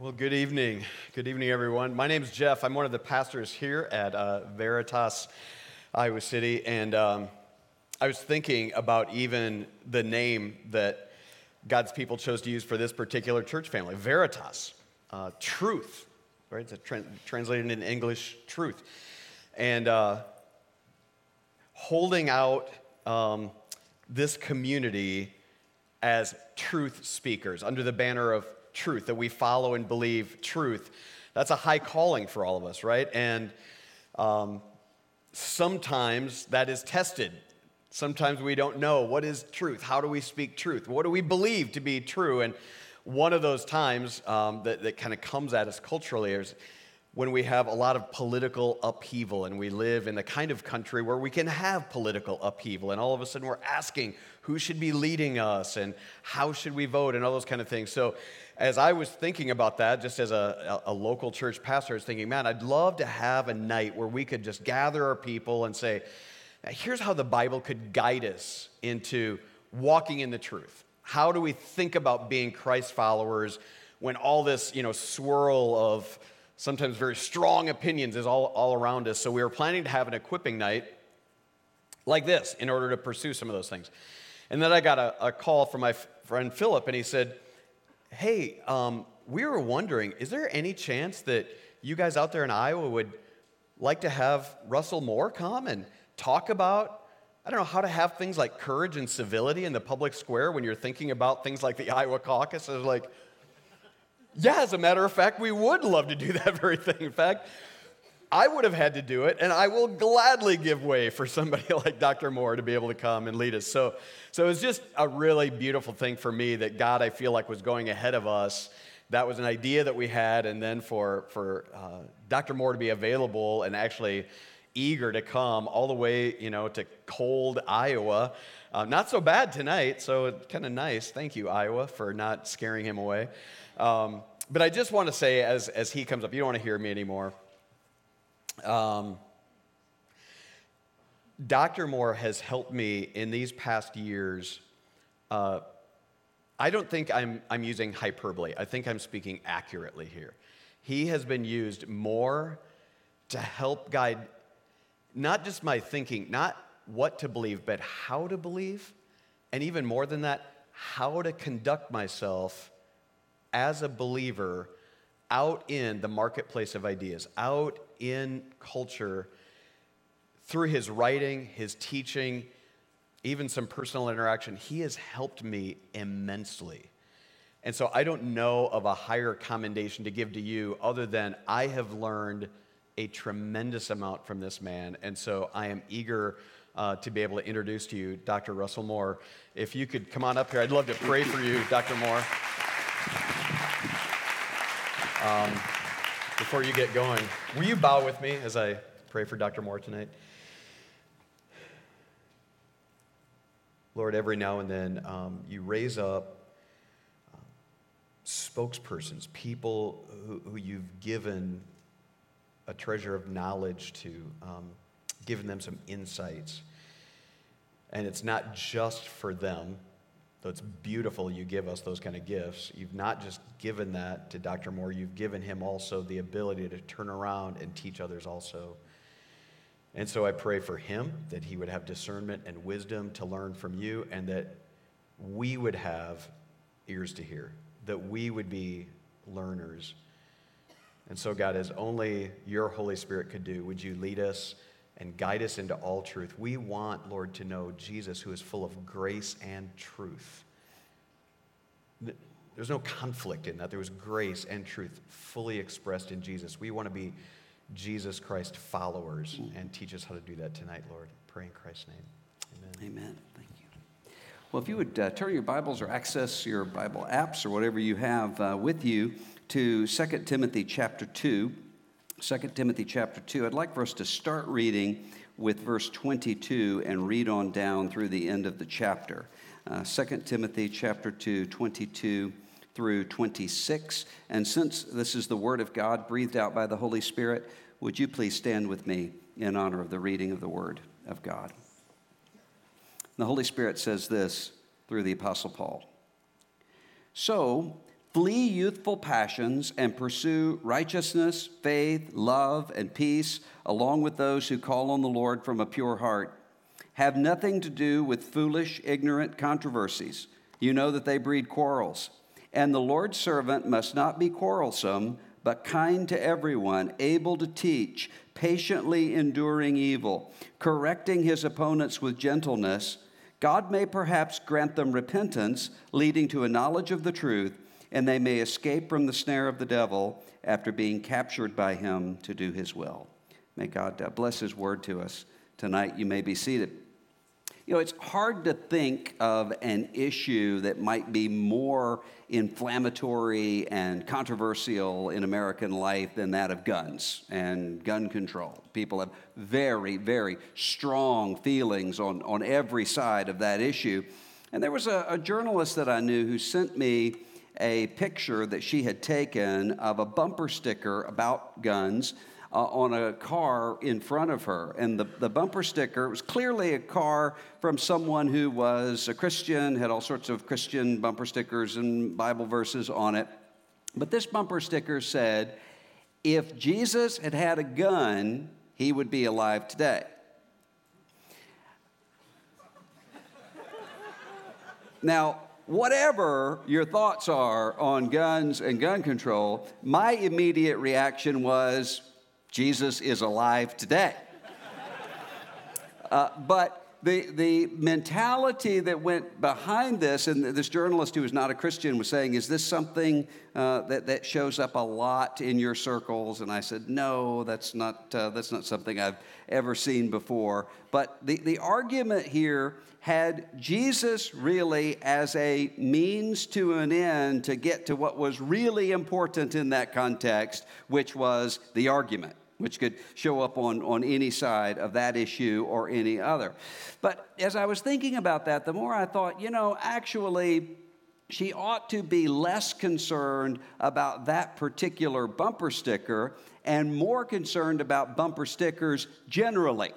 Well, good evening. Good evening, everyone. My name's Jeff. I'm one of the pastors here at uh, Veritas, Iowa City. And um, I was thinking about even the name that God's people chose to use for this particular church family Veritas, uh, truth, right? It's tra- translated in English, truth. And uh, holding out um, this community as truth speakers under the banner of truth, that we follow and believe truth. That's a high calling for all of us, right? And um, sometimes that is tested. Sometimes we don't know what is truth. How do we speak truth? What do we believe to be true? And one of those times um, that, that kind of comes at us culturally is when we have a lot of political upheaval and we live in the kind of country where we can have political upheaval and all of a sudden we're asking who should be leading us and how should we vote and all those kind of things so as I was thinking about that, just as a, a, local church pastor, I was thinking, man, I'd love to have a night where we could just gather our people and say, here's how the Bible could guide us into walking in the truth. How do we think about being Christ followers when all this, you know, swirl of sometimes very strong opinions is all, all around us? So we were planning to have an equipping night like this in order to pursue some of those things. And then I got a, a call from my friend Philip, and he said, hey, um, we were wondering, is there any chance that you guys out there in Iowa would like to have Russell Moore come and talk about, I don't know, how to have things like courage and civility in the public square when you're thinking about things like the Iowa caucus? I was like, yeah, as a matter of fact, we would love to do that very thing. In fact, I would have had to do it, and I will gladly give way for somebody like Dr. Moore to be able to come and lead us. So, so it was just a really beautiful thing for me that God, I feel like, was going ahead of us. That was an idea that we had, and then for, for uh, Dr. Moore to be available and actually eager to come all the way, you know, to cold Iowa. Uh, not so bad tonight, so kind of nice. Thank you, Iowa, for not scaring him away. Um, but I just want to say, as, as he comes up, you don't want to hear me anymore. Um, Dr. Moore has helped me in these past years. Uh, I don't think I'm, I'm using hyperbole. I think I'm speaking accurately here. He has been used more to help guide not just my thinking, not what to believe, but how to believe. And even more than that, how to conduct myself as a believer out in the marketplace of ideas, out in culture through his writing, his teaching, even some personal interaction, he has helped me immensely. And so I don't know of a higher commendation to give to you other than I have learned a tremendous amount from this man. And so I am eager uh, to be able to introduce to you Dr. Russell Moore. If you could come on up here, I'd love to pray for you, Dr. Moore. Um, before you get going, will you bow with me as I pray for Dr. Moore tonight? Lord, every now and then um, you raise up uh, spokespersons, people who, who, you've given a treasure of knowledge to, um, given them some insights. And it's not just for them, Though it's beautiful you give us those kind of gifts, you've not just given that to Dr. Moore, you've given him also the ability to turn around and teach others also. And so I pray for him that he would have discernment and wisdom to learn from you, and that we would have ears to hear, that we would be learners. And so, God, as only your Holy Spirit could do, would you lead us? And guide us into all truth. We want, Lord, to know Jesus who is full of grace and truth. There's no conflict in that. There was grace and truth fully expressed in Jesus. We want to be Jesus Christ followers and teach us how to do that tonight, Lord. Pray in Christ's name. Amen. Amen. Thank you. Well, if you would uh, turn your Bibles or access your Bible apps or whatever you have uh, with you to 2 Timothy chapter 2. 2 Timothy chapter 2. I'd like for us to start reading with verse 22 and read on down through the end of the chapter. Uh, 2 Timothy chapter 2, 22 through 26. And since this is the word of God breathed out by the Holy Spirit, would you please stand with me in honor of the reading of the word of God? The Holy Spirit says this through the Apostle Paul. So, Flee youthful passions and pursue righteousness, faith, love, and peace, along with those who call on the Lord from a pure heart. Have nothing to do with foolish, ignorant controversies. You know that they breed quarrels. And the Lord's servant must not be quarrelsome, but kind to everyone, able to teach, patiently enduring evil, correcting his opponents with gentleness. God may perhaps grant them repentance, leading to a knowledge of the truth and they may escape from the snare of the devil after being captured by him to do his will. May God uh, bless his word to us tonight. You may be seated. You know, it's hard to think of an issue that might be more inflammatory and controversial in American life than that of guns and gun control. People have very, very strong feelings on, on every side of that issue. And there was a, a journalist that I knew who sent me a picture that she had taken of a bumper sticker about guns uh, on a car in front of her. And the, the bumper sticker was clearly a car from someone who was a Christian, had all sorts of Christian bumper stickers and Bible verses on it. But this bumper sticker said, if Jesus had had a gun, he would be alive today. Now, whatever your thoughts are on guns and gun control, my immediate reaction was Jesus is alive today. uh, but the, the mentality that went behind this, and this journalist who was not a Christian was saying, Is this something uh, that, that shows up a lot in your circles? And I said, No, that's not, uh, that's not something I've ever seen before. But the, the argument here had Jesus really as a means to an end to get to what was really important in that context, which was the argument which could show up on, on any side of that issue or any other. But as I was thinking about that, the more I thought, you know, actually, she ought to be less concerned about that particular bumper sticker and more concerned about bumper stickers generally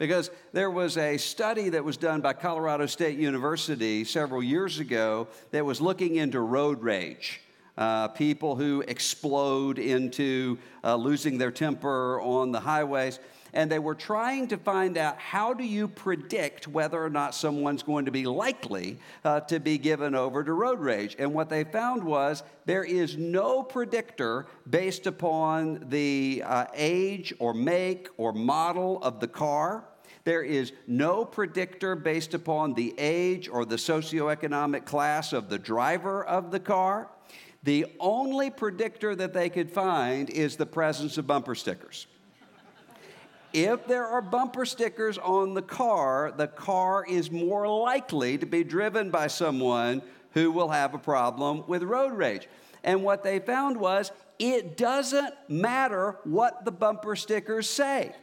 because there was a study that was done by Colorado State University several years ago that was looking into road rage. Uh, people who explode into uh, losing their temper on the highways and they were trying to find out how do you predict whether or not someone's going to be likely uh, to be given over to road rage. And what they found was there is no predictor based upon the uh, age or make or model of the car. There is no predictor based upon the age or the socioeconomic class of the driver of the car. The only predictor that they could find is the presence of bumper stickers. If there are bumper stickers on the car, the car is more likely to be driven by someone who will have a problem with road rage. And what they found was it doesn't matter what the bumper stickers say.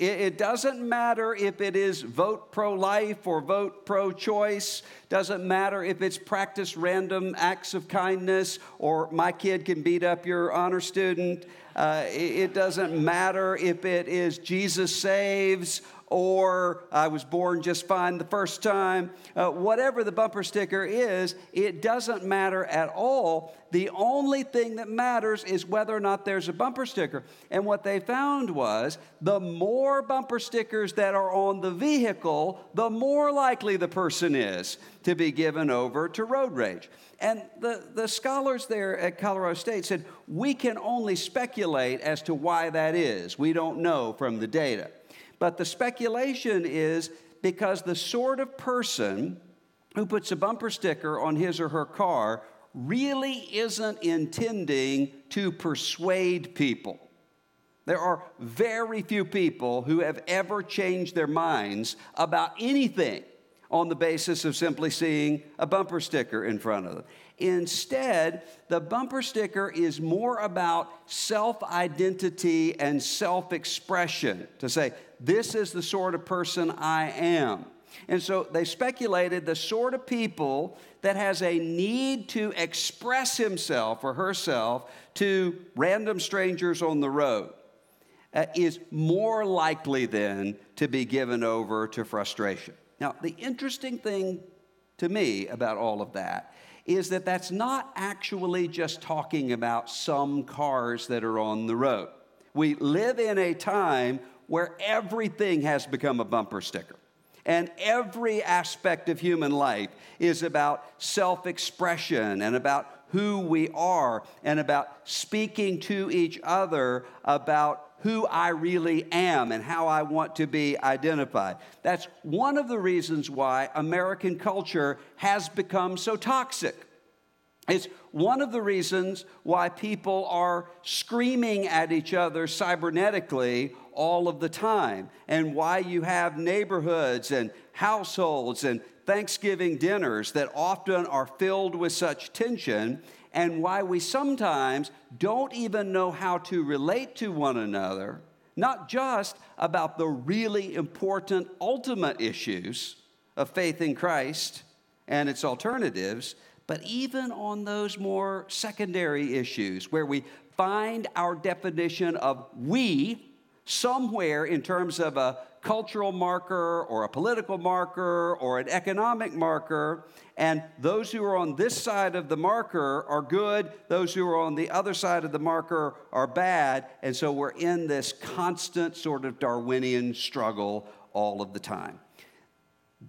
It, doesn't matter if it is vote pro life or vote pro choice. Doesn't matter if it's practice random acts of kindness or my kid can beat up your honor student. Uh, it doesn't matter if it is Jesus saves or I was born just fine the first time. Uh, whatever the bumper sticker is, it doesn't matter at all. The only thing that matters is whether or not there's a bumper sticker. And what they found was the more bumper stickers that are on the vehicle, the more likely the person is to be given over to road rage. And the, the scholars there at Colorado State said, we can only speculate as to why that is. We don't know from the data. But the speculation is because the sort of person who puts a bumper sticker on his or her car really isn't intending to persuade people. There are very few people who have ever changed their minds about anything on the basis of simply seeing a bumper sticker in front of them. Instead, the bumper sticker is more about self identity and self expression to say, this is the sort of person I am. And so they speculated the sort of people that has a need to express himself or herself to random strangers on the road uh, is more likely then to be given over to frustration. Now, the interesting thing to me about all of that is that that's not actually just talking about some cars that are on the road. We live in a time where everything has become a bumper sticker. And every aspect of human life is about self expression and about who we are and about speaking to each other about who I really am and how I want to be identified. That's one of the reasons why American culture has become so toxic. It's one of the reasons why people are screaming at each other cybernetically all of the time, and why you have neighborhoods and households and Thanksgiving dinners that often are filled with such tension, and why we sometimes don't even know how to relate to one another, not just about the really important ultimate issues of faith in Christ and its alternatives, but even on those more secondary issues where we find our definition of we somewhere in terms of a cultural marker or a political marker or an economic marker. And those who are on this side of the marker are good, those who are on the other side of the marker are bad. And so we're in this constant sort of Darwinian struggle all of the time.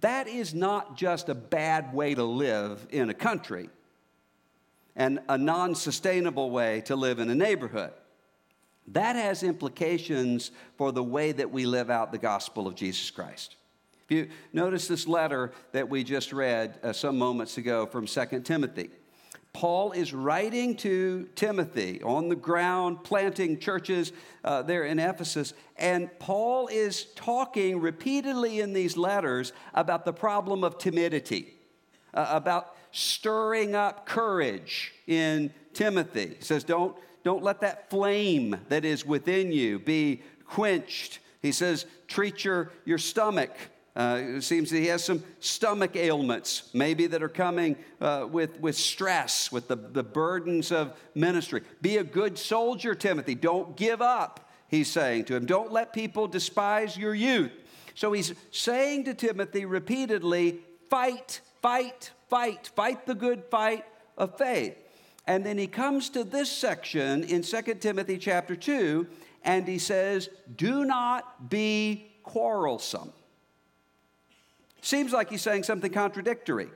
That is not just a bad way to live in a country and a non sustainable way to live in a neighborhood. That has implications for the way that we live out the gospel of Jesus Christ. If you notice this letter that we just read uh, some moments ago from 2 Timothy, Paul is writing to Timothy on the ground, planting churches uh, there in Ephesus. And Paul is talking repeatedly in these letters about the problem of timidity, uh, about stirring up courage in Timothy. He says, Don't don't let that flame that is within you be quenched. He says, treat your, your stomach. Uh, it seems that he has some stomach ailments, maybe that are coming uh, with, with stress, with the, the burdens of ministry. Be a good soldier, Timothy. Don't give up, he's saying to him. Don't let people despise your youth. So he's saying to Timothy repeatedly fight, fight, fight, fight the good fight of faith. And then he comes to this section in 2 Timothy chapter 2, and he says, Do not be quarrelsome. Seems like he's saying something contradictory.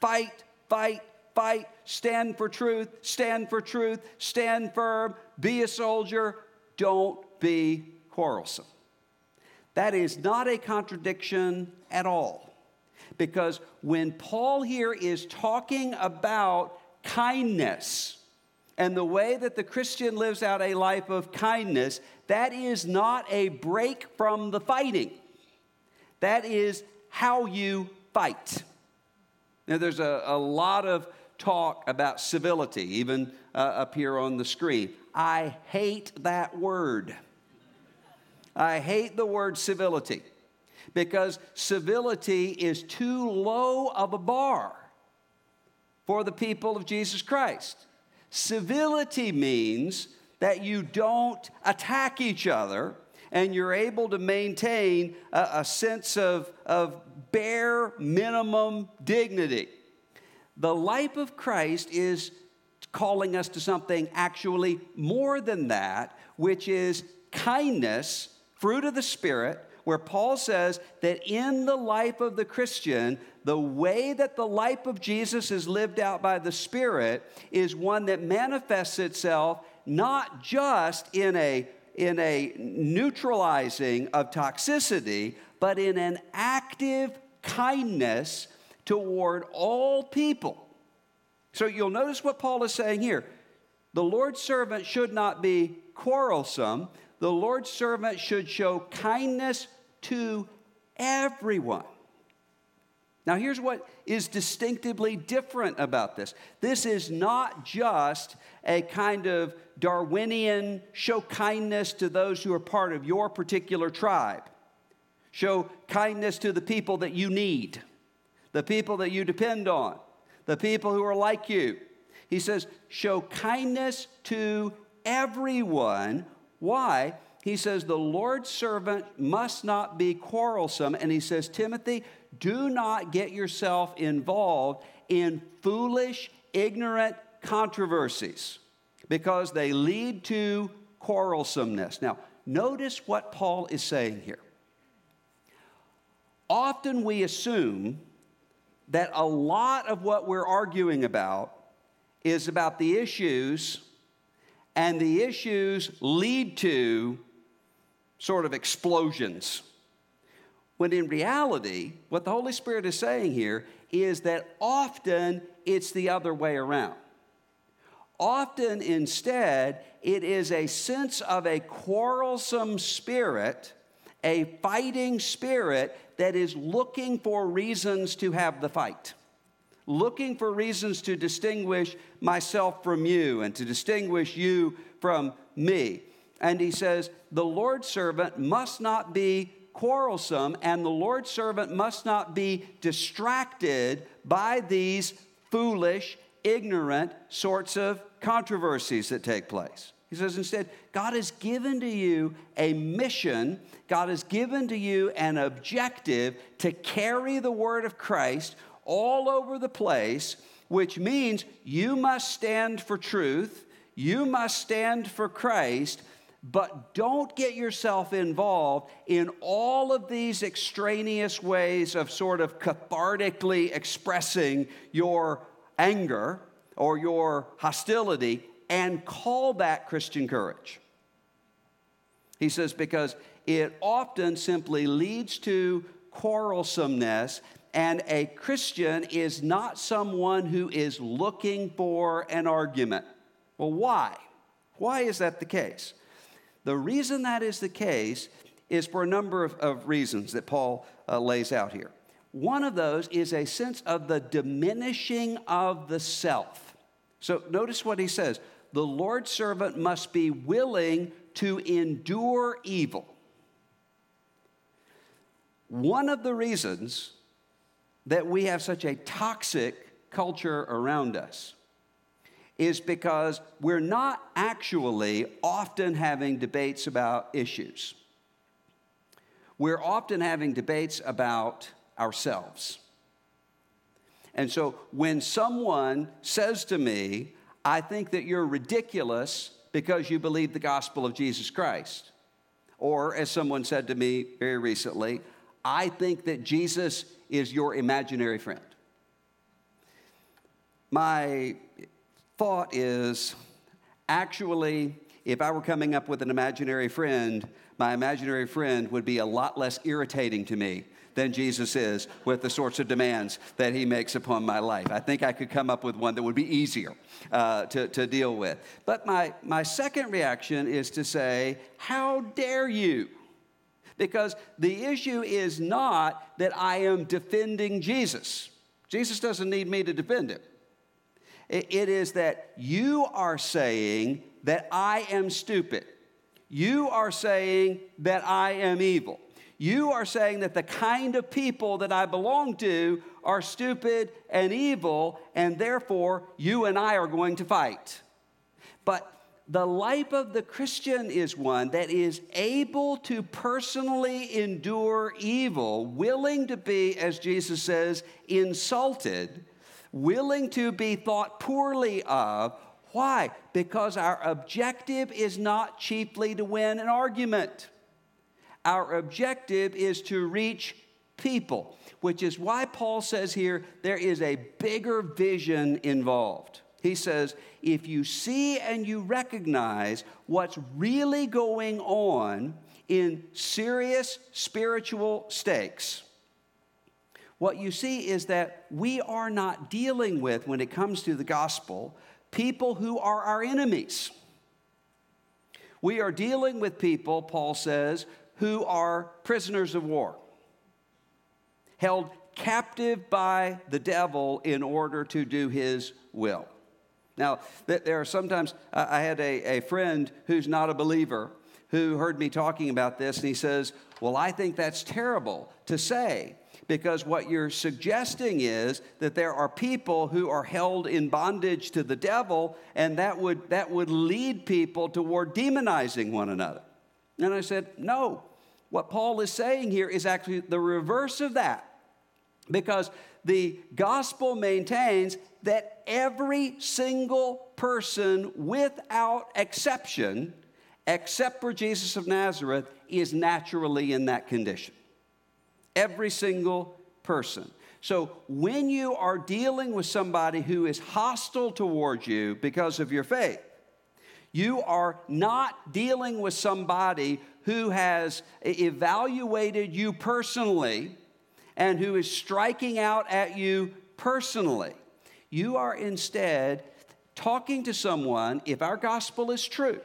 Fight, fight, fight, stand for truth, stand for truth, stand firm, be a soldier, don't be quarrelsome. That is not a contradiction at all. Because when Paul here is talking about kindness and the way that the Christian lives out a life of kindness, that is not a break from the fighting. That is how you fight. Now, there's a, a lot of talk about civility, even uh, up here on the screen. I hate that word. I hate the word civility because civility is too low of a bar for the people of Jesus Christ. Civility means that you don't attack each other and you're able to maintain a, a sense of, of bare minimum dignity. The life of Christ is calling us to something actually more than that, which is kindness, fruit of the Spirit, where Paul says that in the life of the Christian, the way that the life of Jesus is lived out by the Spirit is one that manifests itself not just in a, in a neutralizing of toxicity, but in an active kindness toward all people. So you'll notice what Paul is saying here. The Lord's servant should not be quarrelsome. The Lord's servant should show kindness to everyone. Now, here's what is distinctively different about this this is not just a kind of Darwinian show kindness to those who are part of your particular tribe, show kindness to the people that you need, the people that you depend on, the people who are like you. He says, show kindness to everyone. Why? He says, the Lord's servant must not be quarrelsome. And he says, Timothy, do not get yourself involved in foolish, ignorant controversies because they lead to quarrelsomeness. Now, notice what Paul is saying here. Often we assume that a lot of what we're arguing about is about the issues, and the issues lead to sort of explosions. When in reality, what the Holy Spirit is saying here is that often it's the other way around. Often, instead, it is a sense of a quarrelsome spirit, a fighting spirit that is looking for reasons to have the fight, looking for reasons to distinguish myself from you and to distinguish you from me. And he says, The Lord's servant must not be quarrelsome, and the Lord's servant must not be distracted by these foolish, ignorant sorts of controversies that take place. He says instead, God has given to you a mission, God has given to you an objective to carry the word of Christ all over the place, which means you must stand for truth, you must stand for Christ, but don't get yourself involved in all of these extraneous ways of sort of cathartically expressing your anger or your hostility and call that Christian courage. He says, because it often simply leads to quarrelsomeness, and a Christian is not someone who is looking for an argument. Well, why? Why is that the case? The reason that is the case is for a number of, of reasons that Paul uh, lays out here. One of those is a sense of the diminishing of the self. So notice what he says the Lord's servant must be willing to endure evil. One of the reasons that we have such a toxic culture around us is because we're not actually often having debates about issues. We're often having debates about ourselves. And so when someone says to me, I think that you're ridiculous because you believe the gospel of Jesus Christ. Or, as someone said to me very recently, I think that Jesus is your imaginary friend. My thought is actually, if I were coming up with an imaginary friend, my imaginary friend would be a lot less irritating to me than Jesus is with the sorts of demands that he makes upon my life. I think I could come up with one that would be easier uh, to, to deal with. But my, my second reaction is to say, How dare you? Because the issue is not that I am defending Jesus. Jesus doesn't need me to defend him. It is that you are saying that I am stupid. You are saying that I am evil. You are saying that the kind of people that I belong to are stupid and evil, and therefore you and I are going to fight. But the life of the Christian is one that is able to personally endure evil, willing to be, as Jesus says, insulted, willing to be thought poorly of. Why? Because our objective is not chiefly to win an argument. Our objective is to reach people, which is why Paul says here there is a bigger vision involved. He says, if you see and you recognize what's really going on in serious spiritual stakes, what you see is that we are not dealing with, when it comes to the gospel, people who are our enemies. We are dealing with people, Paul says, who are prisoners of war, held captive by the devil in order to do his will. Now, there are sometimes, I had a, a friend who's not a believer who heard me talking about this, and he says, Well, I think that's terrible to say because what you're suggesting is that there are people who are held in bondage to the devil, and that would, that would lead people toward demonizing one another. And I said, No, what Paul is saying here is actually the reverse of that. Because the gospel maintains that every single person, without exception, except for Jesus of Nazareth, is naturally in that condition. Every single person. So when you are dealing with somebody who is hostile towards you because of your faith, you are not dealing with somebody who has evaluated you personally and who is striking out at you personally. You are instead talking to someone, if our gospel is true,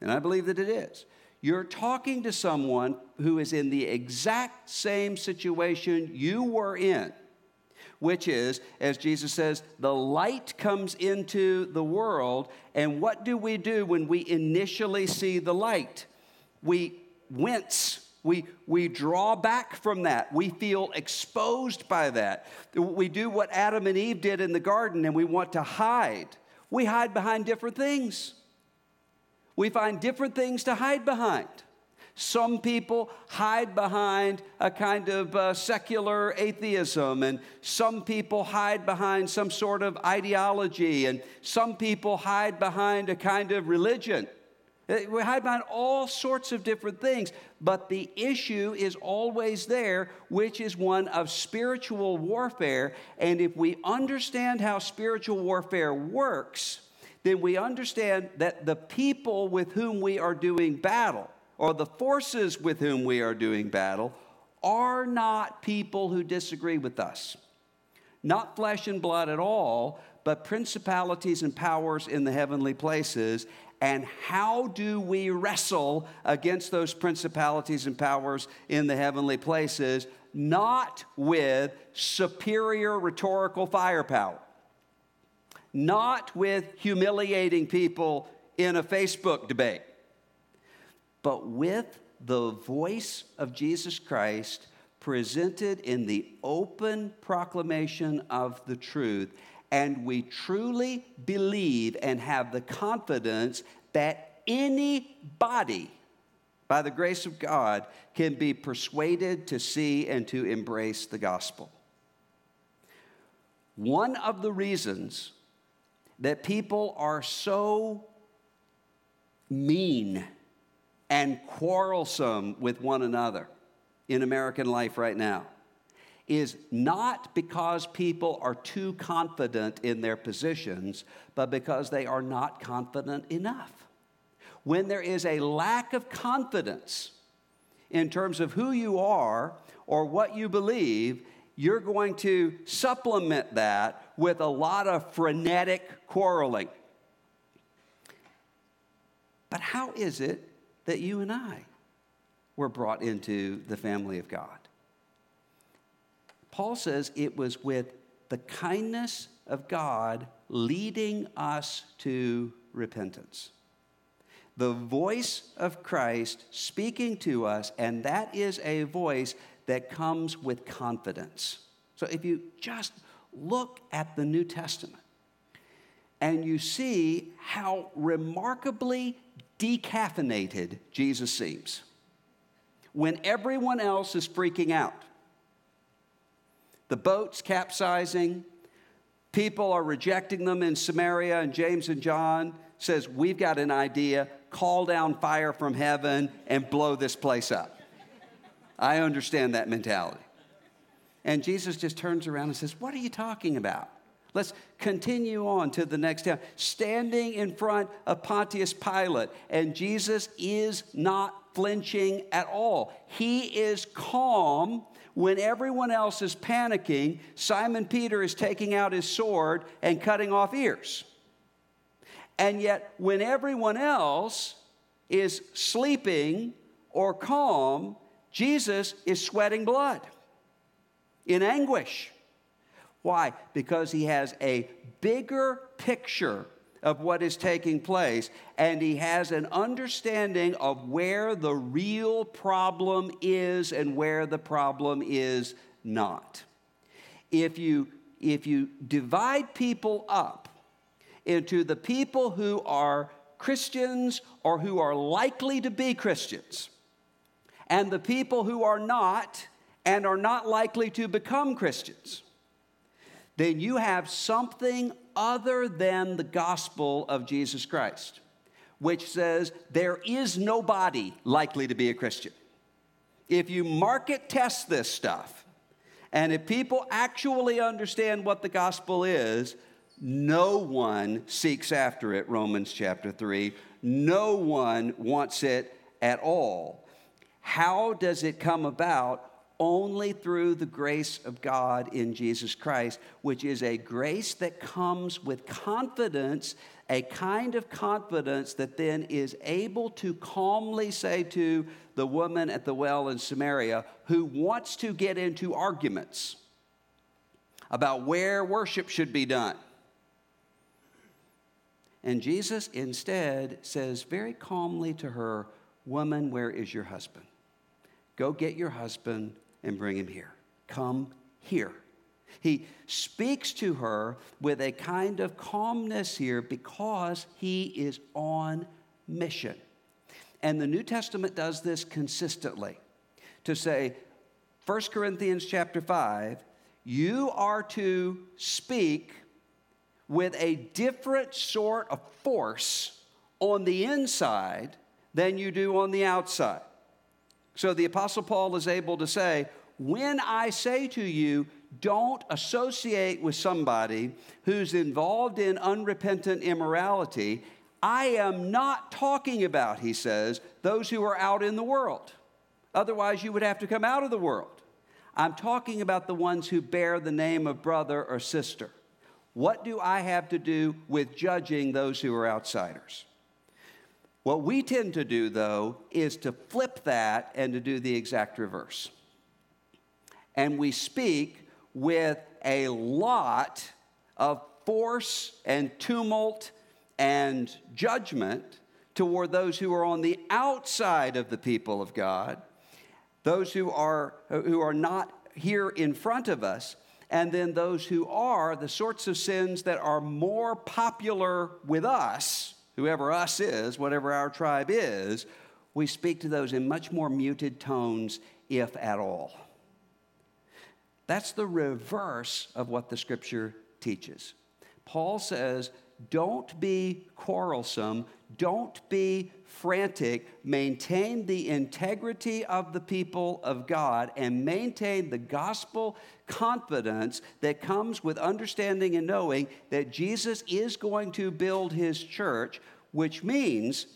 and I believe that it is, you're talking to someone who is in the exact same situation you were in, which is, as Jesus says, the light comes into the world. And what do we do when we initially see the light? We wince. We, we draw back from that. We feel exposed by that. We do what Adam and Eve did in the garden and we want to hide. We hide behind different things. We find different things to hide behind. Some people hide behind a kind of uh, secular atheism, and some people hide behind some sort of ideology, and some people hide behind a kind of religion. We hide behind all sorts of different things, but the issue is always there, which is one of spiritual warfare. And if we understand how spiritual warfare works, then we understand that the people with whom we are doing battle, or the forces with whom we are doing battle, are not people who disagree with us. Not flesh and blood at all, but principalities and powers in the heavenly places. And how do we wrestle against those principalities and powers in the heavenly places? Not with superior rhetorical firepower not with humiliating people in a Facebook debate, but with the voice of Jesus Christ presented in the open proclamation of the truth. And we truly believe and have the confidence that anybody, by the grace of God, can be persuaded to see and to embrace the gospel. One of the reasons that people are so mean and quarrelsome with one another in American life right now is not because people are too confident in their positions, but because they are not confident enough. When there is a lack of confidence in terms of who you are or what you believe, you're going to supplement that with a lot of frenetic quarreling. But how is it that you and I were brought into the family of God? Paul says it was with the kindness of God leading us to repentance. The voice of Christ speaking to us, and that is a voice that comes with confidence. So if you just look at the New Testament and you see how remarkably decaffeinated Jesus seems when everyone else is freaking out. The boat's capsizing, people are rejecting them in Samaria, and James and John says, We've got an idea, call down fire from heaven and blow this place up. I understand that mentality. And Jesus just turns around and says, What are you talking about? Let's continue on to the next town. Standing in front of Pontius Pilate, and Jesus is not flinching at all. He is calm when everyone else is panicking. Simon Peter is taking out his sword and cutting off ears. And yet, when everyone else is sleeping or calm, Jesus is sweating blood in anguish. Why? Because he has a bigger picture of what is taking place, and he has an understanding of where the real problem is and where the problem is not. If you, if you divide people up into the people who are Christians or who are likely to be Christians, and the people who are not, and are not likely to become Christians, then you have something other than the gospel of Jesus Christ, which says there is nobody likely to be a Christian. If you market test this stuff, and if people actually understand what the gospel is, no one seeks after it, Romans chapter 3. No one wants it at all. How does it come about? only through the grace of God in Jesus Christ, which is a grace that comes with confidence, a kind of confidence that then is able to calmly say to the woman at the well in Samaria who wants to get into arguments about where worship should be done. And Jesus instead says very calmly to her, Woman, where is your husband? Go get your husband and bring him here. Come here. He speaks to her with a kind of calmness here because he is on mission. And the New Testament does this consistently to say, 1 Corinthians chapter 5, you are to speak with a different sort of force on the inside than you do on the outside. So the Apostle Paul is able to say, when I say to you, don't associate with somebody who's involved in unrepentant immorality, I am not talking about, he says, those who are out in the world. Otherwise, you would have to come out of the world. I'm talking about the ones who bear the name of brother or sister. What do I have to do with judging those who are outsiders? What we tend to do, though, is to flip that and to do the exact reverse. And we speak with a lot of force and tumult and judgment toward those who are on the outside of the people of God, those who are, who are not here in front of us, and then those who are the sorts of sins that are more popular with us whoever us is, whatever our tribe is, we speak to those in much more muted tones, if at all. That's the reverse of what the scripture teaches. Paul says, don't be quarrelsome, don't be frantic, maintain the integrity of the people of God, and maintain the gospel confidence that comes with understanding and knowing that Jesus is going to build his church, which means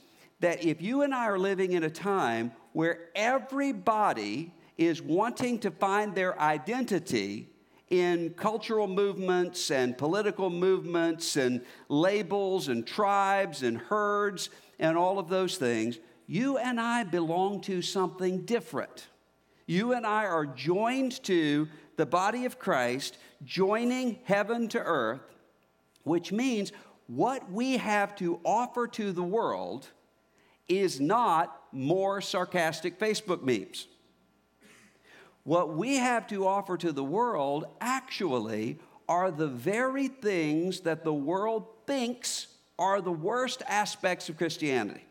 that if you and I are living in a time where everybody is wanting to find their identity in cultural movements and political movements and labels and tribes and herds and all of those things, you and I belong to something different. You and I are joined to the body of Christ, joining heaven to earth, which means what we have to offer to the world is not more sarcastic Facebook memes. What we have to offer to the world actually are the very things that the world thinks are the worst aspects of Christianity.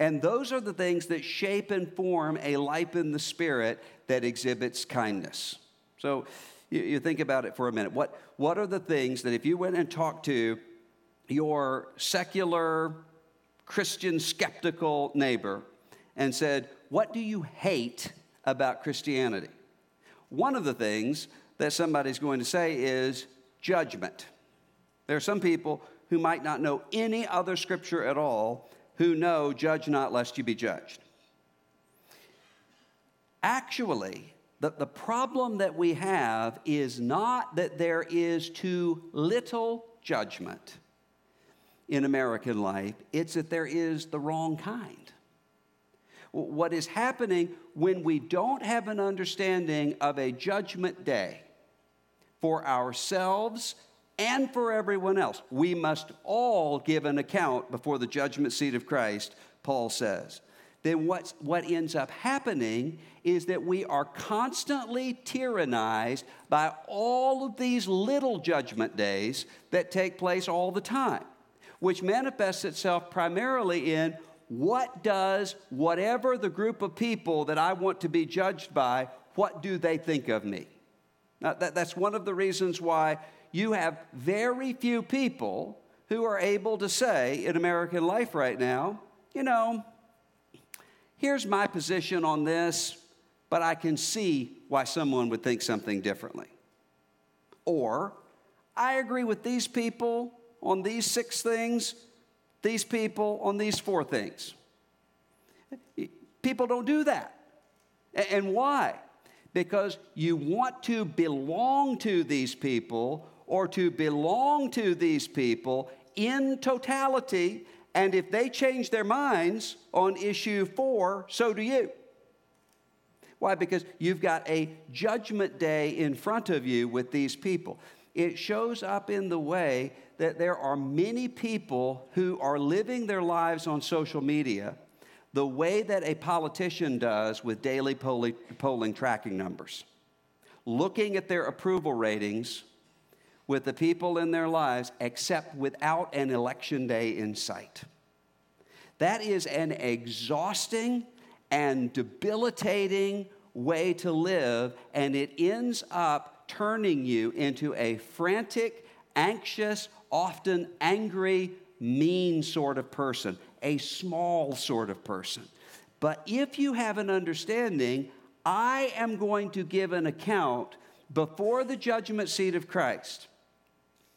And those are the things that shape and form a life in the spirit that exhibits kindness. So you, you, think about it for a minute. What, what are the things that if you went and talked to your secular, Christian, skeptical neighbor and said, What do you hate about Christianity? One of the things that somebody's going to say is judgment. There are some people who might not know any other scripture at all who know, judge not lest you be judged. Actually, the, the problem that we have is not that there is too little judgment in American life, it's that there is the wrong kind. What is happening when we don't have an understanding of a judgment day for ourselves and for everyone else. We must all give an account before the judgment seat of Christ, Paul says. Then what's, what ends up happening is that we are constantly tyrannized by all of these little judgment days that take place all the time, which manifests itself primarily in what does whatever the group of people that I want to be judged by, what do they think of me? Now, that, that's one of the reasons why you have very few people who are able to say in American life right now, you know, here's my position on this, but I can see why someone would think something differently. Or, I agree with these people on these six things, these people on these four things. People don't do that. And why? Because you want to belong to these people or to belong to these people in totality. And if they change their minds on issue four, so do you. Why? Because you've got a judgment day in front of you with these people. It shows up in the way that there are many people who are living their lives on social media the way that a politician does with daily polling, tracking numbers, looking at their approval ratings with the people in their lives, except without an election day in sight. That is an exhausting and debilitating way to live, and it ends up turning you into a frantic, anxious, often angry, mean sort of person, a small sort of person. But if you have an understanding, I am going to give an account before the judgment seat of Christ.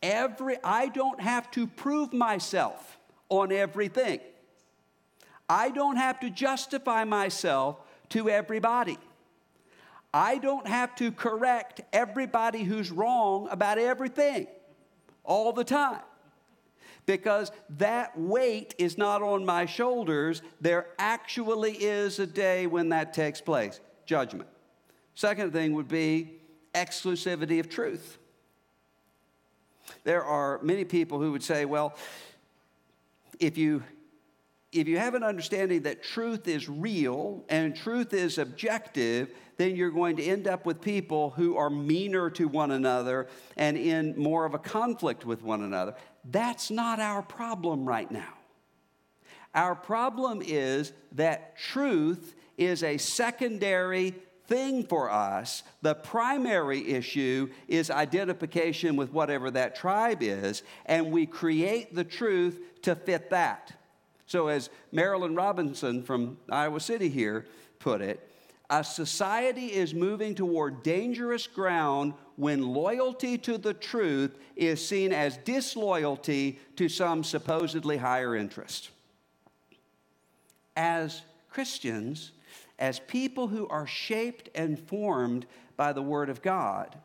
Every I don't have to prove myself on everything. I don't have to justify myself to everybody. I don't have to correct everybody who's wrong about everything all the time because that weight is not on my shoulders. There actually is a day when that takes place judgment. Second thing would be exclusivity of truth. There are many people who would say, well, if you if you have an understanding that truth is real and truth is objective, then you're going to end up with people who are meaner to one another and in more of a conflict with one another. That's not our problem right now. Our problem is that truth is a secondary thing for us. The primary issue is identification with whatever that tribe is, and we create the truth to fit that. So, as Marilynne Robinson from Iowa City here put it, a society is moving toward dangerous ground when loyalty to the truth is seen as disloyalty to some supposedly higher interest. As Christians, as people who are shaped and formed by the Word of God,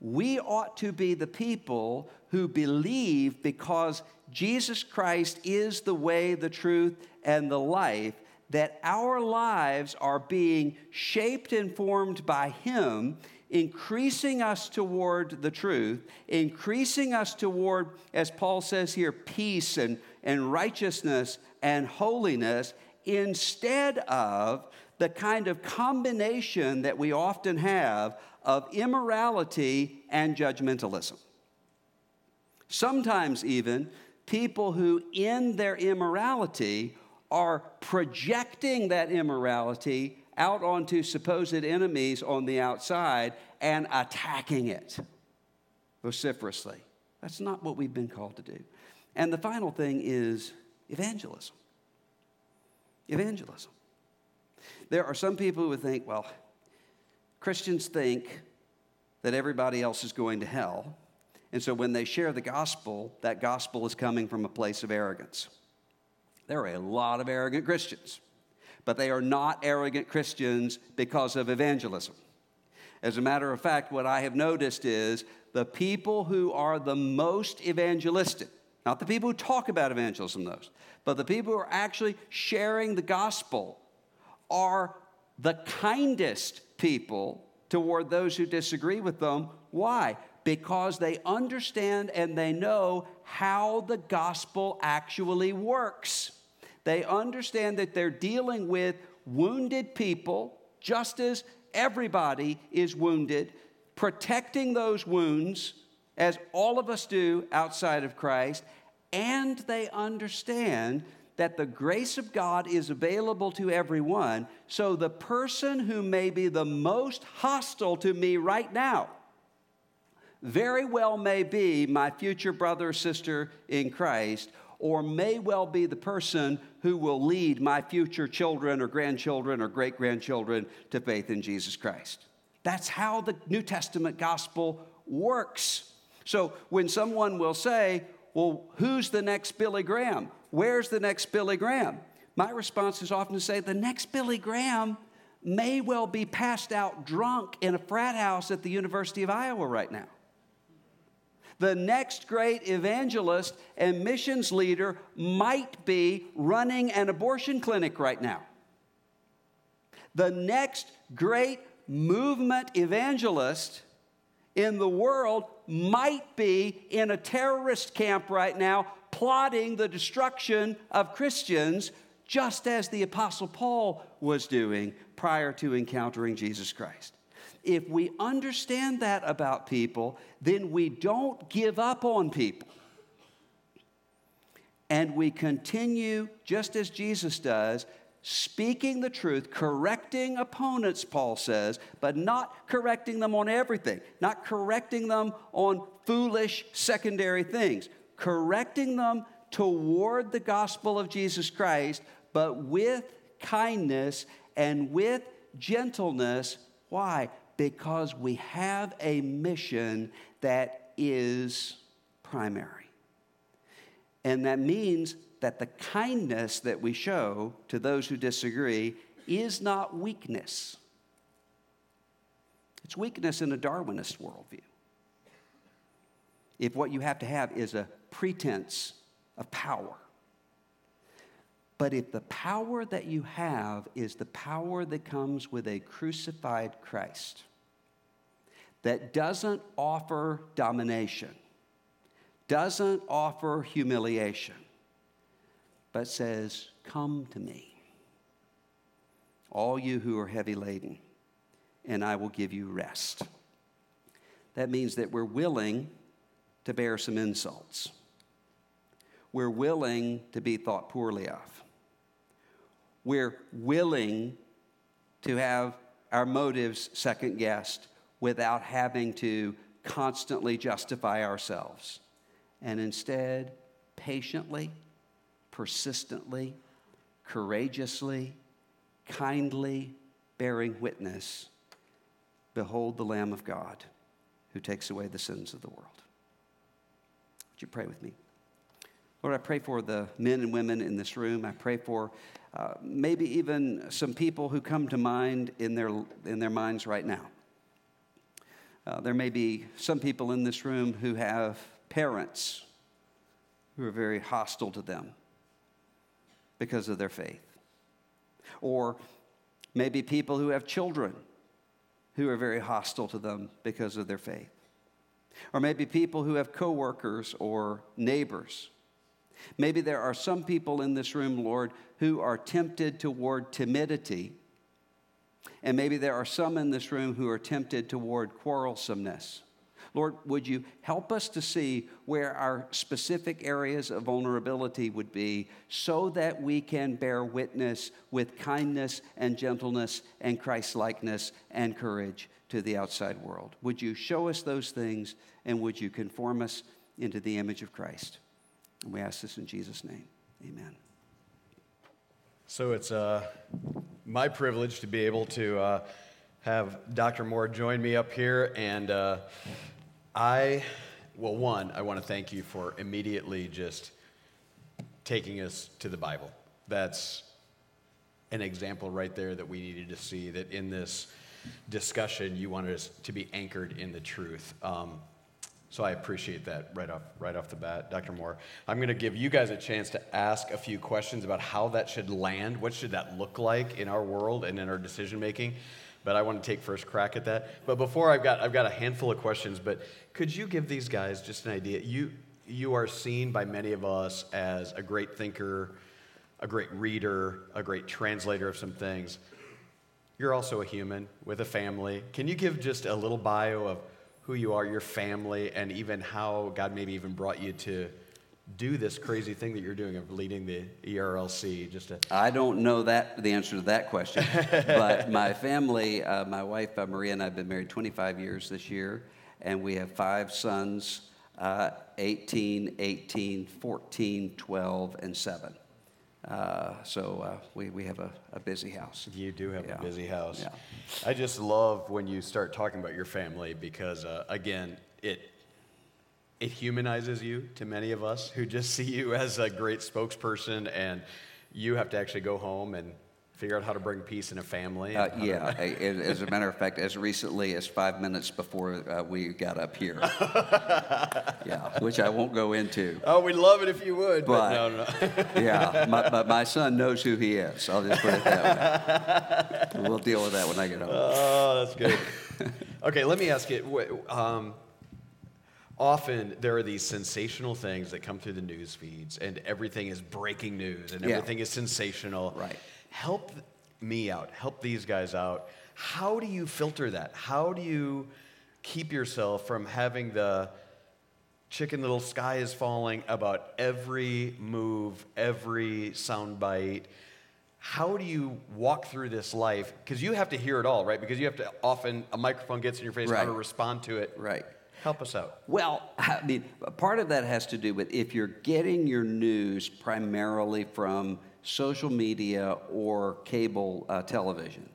we ought to be the people who believe because Jesus Christ is the way, the truth, and the life, that our lives are being shaped and formed by Him, increasing us toward the truth, increasing us toward, as Paul says here, peace and, and righteousness and holiness, instead of the kind of combination that we often have of immorality and judgmentalism. Sometimes, even, people who, in their immorality, are projecting that immorality out onto supposed enemies on the outside and attacking it vociferously. That's not what we've been called to do. And the final thing is evangelism. Evangelism. There are some people who think, well, Christians think that everybody else is going to hell. And so when they share the gospel, that gospel is coming from a place of arrogance. There are a lot of arrogant Christians, but they are not arrogant Christians because of evangelism. As a matter of fact, what I have noticed is the people who are the most evangelistic, not the people who talk about evangelism, those, but the people who are actually sharing the gospel are the kindest people toward those who disagree with them. Why? Because they understand and they know how the gospel actually works. They understand that they're dealing with wounded people, just as everybody is wounded, protecting those wounds, as all of us do outside of Christ, and they understand that the grace of God is available to everyone. So the person who may be the most hostile to me right now very well may be my future brother or sister in Christ, or may well be the person who will lead my future children or grandchildren or great grandchildren to faith in Jesus Christ. That's how the New Testament gospel works. So when someone will say, Well, who's the next Billy Graham? Where's the next Billy Graham? My response is often to say, The next Billy Graham may well be passed out drunk in a frat house at the University of Iowa right now. The next great evangelist and missions leader might be running an abortion clinic right now. The next great movement evangelist in the world might be in a terrorist camp right now plotting the destruction of Christians, just as the Apostle Paul was doing prior to encountering Jesus Christ. If we understand that about people, then we don't give up on people. And we continue, just as Jesus does, speaking the truth, correcting opponents, Paul says, but not correcting them on everything, not correcting them on foolish secondary things, correcting them toward the gospel of Jesus Christ, but with kindness and with gentleness. Why? Because we have a mission that is primary. And that means that the kindness that we show to those who disagree is not weakness. It's weakness in a Darwinist worldview. If what you have to have is a pretense of power. But if the power that you have is the power that comes with a crucified Christ, that doesn't offer domination, doesn't offer humiliation, but says, Come to me, all you who are heavy laden, and I will give you rest. That means that we're willing to bear some insults. We're willing to be thought poorly of. We're willing to have our motives second guessed without having to constantly justify ourselves. And instead, patiently, persistently, courageously, kindly bearing witness Behold the Lamb of God who takes away the sins of the world. Would you pray with me? Lord, I pray for the men and women in this room. I pray for uh, maybe even some people who come to mind in their, in their minds right now. Uh, there may be some people in this room who have parents who are very hostile to them because of their faith. Or maybe people who have children who are very hostile to them because of their faith. Or maybe people who have coworkers or neighbors. Maybe there are some people in this room, Lord, who are tempted toward timidity. And maybe there are some in this room who are tempted toward quarrelsomeness. Lord, would you help us to see where our specific areas of vulnerability would be so that we can bear witness with kindness and gentleness and Christlikeness and courage to the outside world? Would you show us those things and would you conform us into the image of Christ? And we ask this in Jesus' name. Amen. So it's uh, my privilege to be able to uh, have Dr. Moore join me up here and. Uh, I, well, one, I want to thank you for immediately just taking us to the Bible. That's an example right there that we needed to see that in this discussion, you wanted us to be anchored in the truth. Um, so I appreciate that right off, right off the bat, Dr. Moore. I'm going to give you guys a chance to ask a few questions about how that should land. What should that look like in our world and in our decision making? but I want to take first crack at that. But before I've got I've got a handful of questions, but could you give these guys just an idea? You you are seen by many of us as a great thinker, a great reader, a great translator of some things. You're also a human with a family. Can you give just a little bio of who you are, your family, and even how God maybe even brought you to do this crazy thing that you're doing of leading the ERLC? Just to... I don't know that the answer to that question, but my family, uh, my wife uh, Maria and I have been married 25 years this year, and we have five sons uh, 18, 18, 14, 12, and 7. Uh, so uh, we, we have a, a busy house. You do have Yeah. a busy house. Yeah. I just love when you start talking about your family because, uh, again, it it humanizes you to many of us who just see you as a great spokesperson, and you have to actually go home and figure out how to bring peace in a family. Uh, yeah, as a matter of fact, as recently as five minutes before uh, we got up here. yeah, which I won't go into. Oh, we'd love it if you would, but, But- no, no, no. Yeah, my, but my son knows who he is. I'll just put it that way. We'll deal with that when I get home. Oh, that's good. okay, let me ask you. Um, often there are these sensational things that come through the news feeds, and everything is breaking news, and Yeah. everything is sensational. Right. Help me out. Help these guys out. How do you filter that? How do you keep yourself from having the chicken little sky is falling about every move, every soundbite? How do you walk through this life? Because you have to hear it all, right? Because you have to often, a microphone gets in your face, right. how to respond to it. Right. Help us out. Well, I mean, part of that has to do with if you're getting your news primarily from social media or cable uh, television,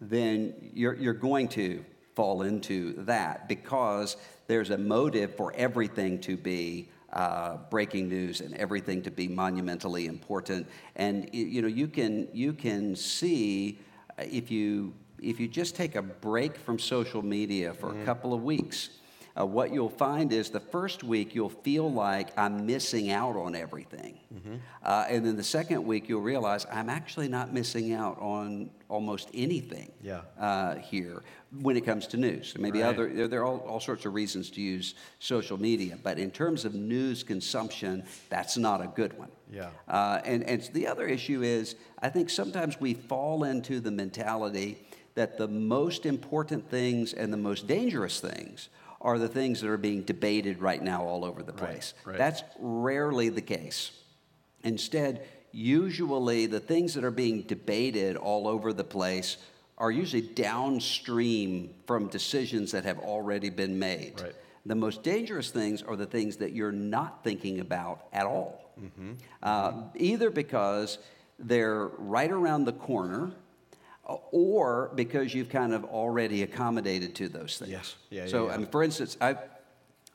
then you're, you're going to fall into that because there's a motive for everything to be uh, breaking news and everything to be monumentally important. And you know, you can you can see uh, if you if you just take a break from social media for a couple of weeks uh, what you'll find is the first week you'll feel like I'm missing out on everything. Uh, and then the second week you'll realize I'm actually not missing out on almost anything Yeah. uh, here when it comes to news. Maybe Right. other, there, there are all, all sorts of reasons to use social media, but in terms of news consumption, that's not a good one. Yeah. Uh, and, and the other issue is, I think sometimes we fall into the mentality that the most important things and the most dangerous things are the things that are being debated right now all over the place. right. That's rarely the case. Instead, usually the things that are being debated all over the place are usually downstream from decisions that have already been made. Right. The most dangerous things are the things that you're not thinking about at all. Mm-hmm. Uh, either because they're right around the corner or because you've kind of already accommodated to those things. Yes. Yeah, so, yeah, I mean, for instance, I,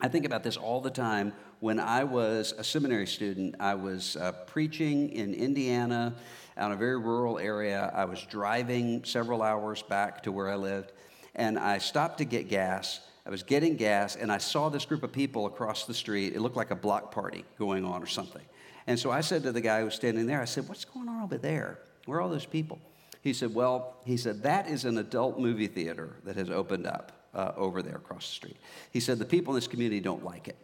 I think about this all the time. When I was a seminary student, I was uh, preaching in Indiana, out in a very rural area. I was driving several hours back to where I lived, and I stopped to get gas. I was getting gas, and I saw this group of people across the street. It looked like a block party going on or something. And so I said to the guy who was standing there, I said, What's going on over there? Where are all those people? He said, Well, he said, that is an adult movie theater that has opened up uh, over there across the street. He said, The people in this community don't like it.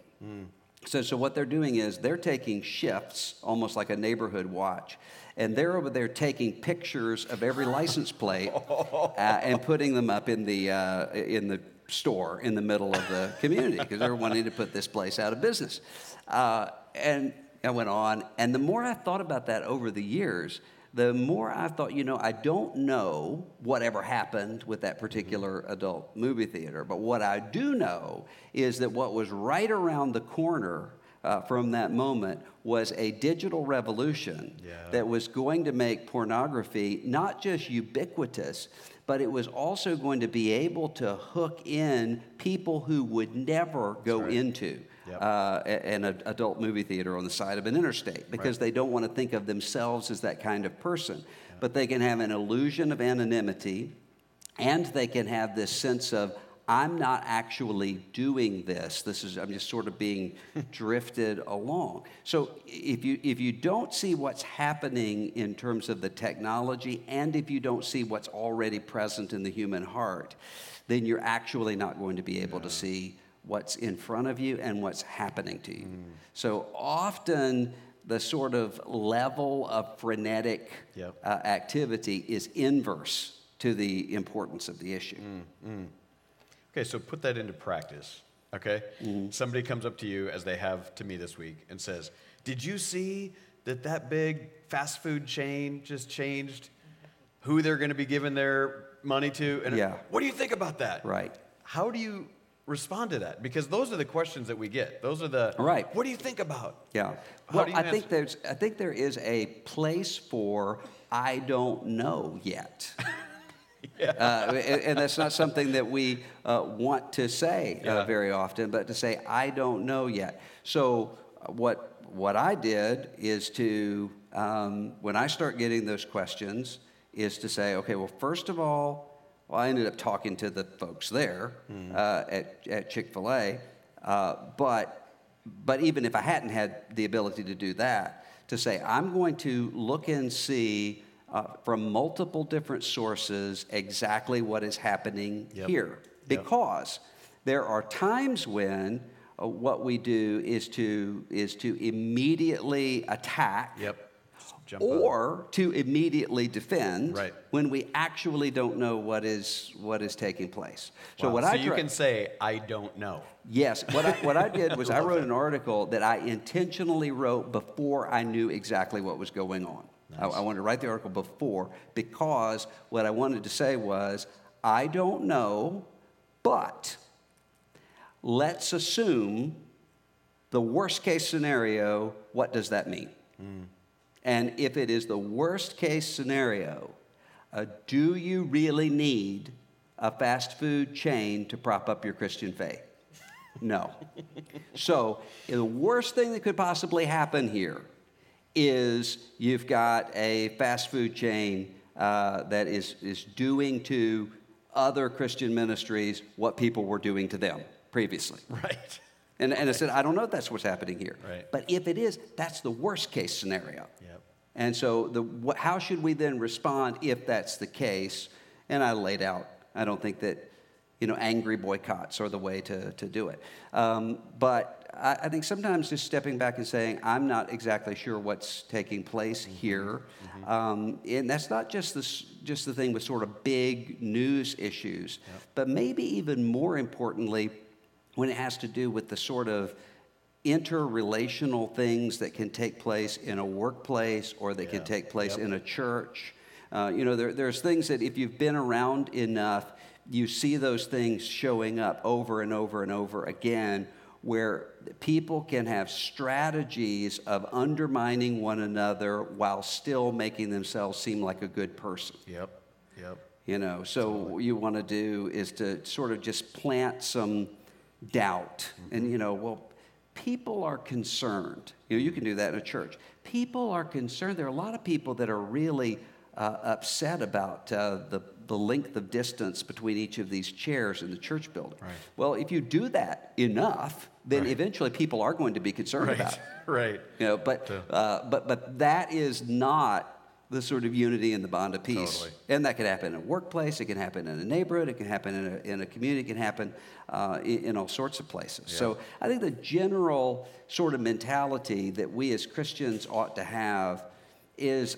So, so what they're doing is they're taking shifts, almost like a neighborhood watch, and they're over there taking pictures of every license plate uh, and putting them up in the uh, in the store in the middle of the community because they're wanting to put this place out of business. Uh, and I went on, and the more I thought about that over the years, the more I thought, you know, I don't know whatever happened with that particular adult movie theater, but what I do know is that what was right around the corner uh, from that moment was a digital revolution Yeah. that was going to make pornography not just ubiquitous, but it was also going to be able to hook in people who would never go right. into Yep. uh, an adult movie theater on the side of an interstate because Right. they don't want to think of themselves as that kind of person. But they can have an illusion of anonymity and they can have this sense of, I'm not actually doing this. This is, I'm just sort of being drifted along. So if you, if you don't see what's happening in terms of the technology and if you don't see what's already present in the human heart, then you're actually not going to be able to see what's in front of you and what's happening to you. Mm. So often, the sort of level of frenetic Yep. uh, activity is inverse to the importance of the issue. Okay, so put that into practice. Okay? Mm-hmm. Somebody comes up to you, as they have to me this week, and says, Did you see that that big fast food chain just changed who they're going to be giving their money to? And Yeah. what do you think about that? Right. How do you respond to that? Because those are the questions that we get. Those are the Right. What do you think about? Yeah. How Well, I answer- think there's I think there is a place for I don't know yet. Uh, and, and that's not something that we uh, want to say uh, very often, but to say I don't know yet. So uh, what what I did is to um, when I start getting those questions is to say, okay, well, first of all, well, I ended up talking to the folks there uh, at, at Chick Fil A, uh, but but even if I hadn't had the ability to do that, to say, I'm going to look and see uh, from multiple different sources exactly what is happening Yep. here. Yep. Because there are times when uh, what we do is to, is to immediately attack Yep. Jump or to immediately defend Right. when we actually don't know what is, what is taking place. So Wow. what so I you can say, I don't know. Yes, what I, what I did was I wrote an article that I intentionally wrote before I knew exactly what was going on. I, I wanted to write the article before because what I wanted to say was, I don't know, but let's assume the worst case scenario, what does that mean? Hmm. And if it is the worst case scenario, uh, do you really need a fast food chain to prop up your Christian faith? No. so, the worst thing that could possibly happen here is you've got a fast food chain uh, that is, is doing to other Christian ministries what people were doing to them previously. Right. And, and I said, I don't know if that's what's happening here. Right. But if it is, that's the worst case scenario. Yep. And so, the, how should we then respond if that's the case? And I laid out, I don't think that, you know, angry boycotts are the way to, to do it. Um, but I, I think sometimes just stepping back and saying, I'm not exactly sure what's taking place here. Um, and that's not just, this, just the thing with sort of big news issues, but maybe even more importantly, when it has to do with the sort of interrelational things that can take place in a workplace or that can take place Yep. in a church. Uh, you know, there, there's things that if you've been around enough, you see those things showing up over and over and over again where people can have strategies of undermining one another while still making themselves seem like a good person. Yep. Yep. You know, so what you want to do is to sort of just plant some doubt. And, you know, well, people are concerned. You know, you can do that in a church. People are concerned. There are a lot of people that are really uh, upset about uh, the, the length of distance between each of these chairs in the church building. Right. Well, if you do that enough, then Right. eventually people are going to be concerned about Right. it. Right. You know, but, uh, but, but that is not the sort of unity and the bond of peace. Totally. And that can happen in a workplace, it can happen in a neighborhood, it can happen in a, in a community, it can happen uh, in, in all sorts of places. So I think the general sort of mentality that we as Christians ought to have is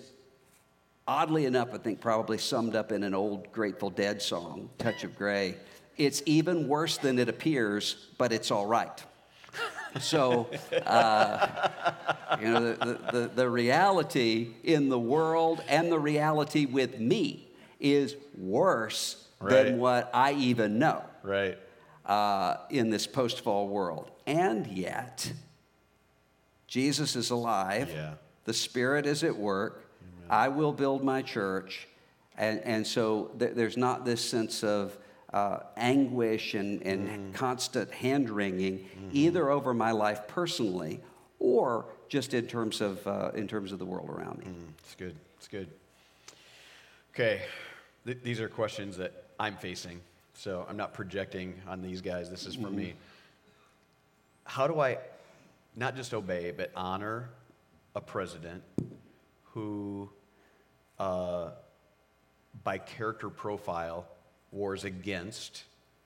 oddly enough, I think probably summed up in an old Grateful Dead song, Touch of Grey. It's even worse than it appears, but it's all right. So, uh, you know, the, the, the, reality in the world and the reality with me is worse Right. than what I even know Right. uh, in this post fall world. And yet, Jesus is alive. Yeah. The Spirit is at work. I will build my church. And, and so th- there's not this sense of uh, anguish and, and Mm-hmm. constant hand wringing, either over my life personally or just in terms of, uh, in terms of the world around me. Mm, It's good. It's good. Okay. Th- these are questions that I'm facing. So I'm not projecting on these guys. This is for me. How do I not just obey, but honor a president who, uh, by character profile, wars against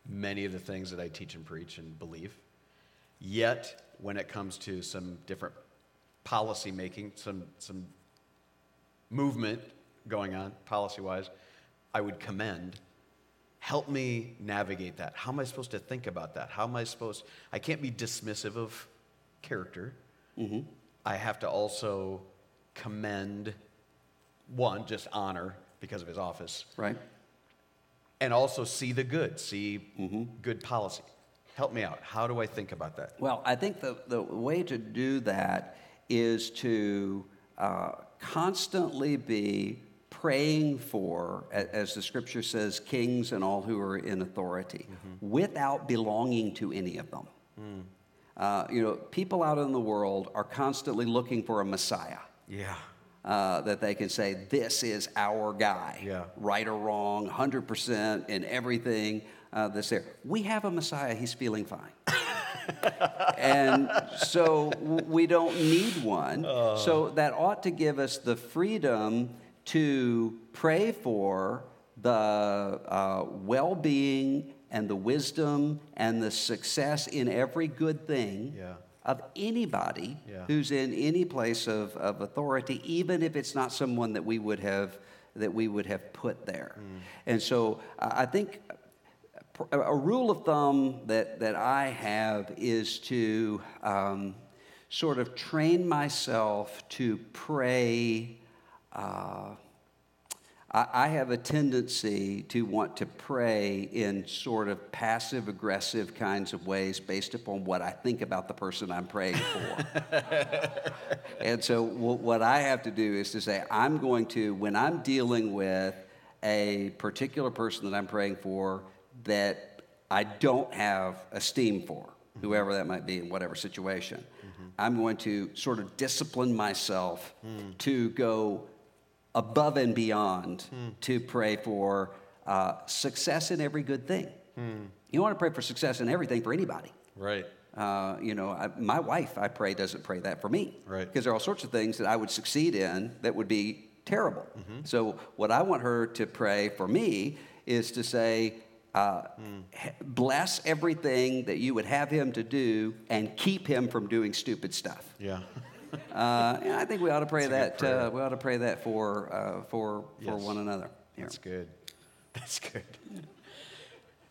many of the things that I teach and preach and believe? Yet, when it comes to some different policy making, some, some movement going on policy wise, I would commend. Help me navigate that. How am I supposed to think about that? How am I supposed, I can't be dismissive of character. Mm-hmm. I have to also commend, one, just honor because of his office, Right? And also see the good, see good policy. Help me out. How do I think about that? Well, I think the, the way to do that is to uh, constantly be praying for, as the scripture says, kings and all who are in authority, without belonging to any of them. Uh, you know, people out in the world are constantly looking for a Messiah. Yeah. Uh, that they can say, this is our guy, Yeah. right or wrong, 100% in everything uh, that's there. We have a Messiah, he's feeling fine. and so w- we don't need one. So that ought to give us the freedom to pray for the uh, well being and the wisdom and the success in every good thing Yeah. Of anybody Yeah. who's in any place of, of authority, even if it's not someone that we would have that we would have put there. And so I I think a a rule of thumb that, that I have is to um, sort of train myself to pray. Uh, I, I have a tendency to want to pray in sort of passive aggressive kinds of ways based upon what I think about the person I'm praying for. and so, wh- what I have to do is to say, I'm going to, when I'm dealing with a particular person that I'm praying for that I don't have esteem for, mm-hmm. whoever that might be in whatever situation, mm-hmm. I'm going to sort of discipline myself mm. to go above and beyond to pray for uh, success in every good thing. You want to pray for success in everything for anybody. Right. Uh, you know, I, my wife, I pray, doesn't pray that for me. Right. Because there are all sorts of things that I would succeed in that would be terrible. So, what I want her to pray for me is to say, uh, h- bless everything that you would have him to do and keep him from doing stupid stuff. Yeah. Uh, and I think we ought to pray That's that. Uh, we ought to pray that for uh, for for Yes. one another. Here. That's good. That's good.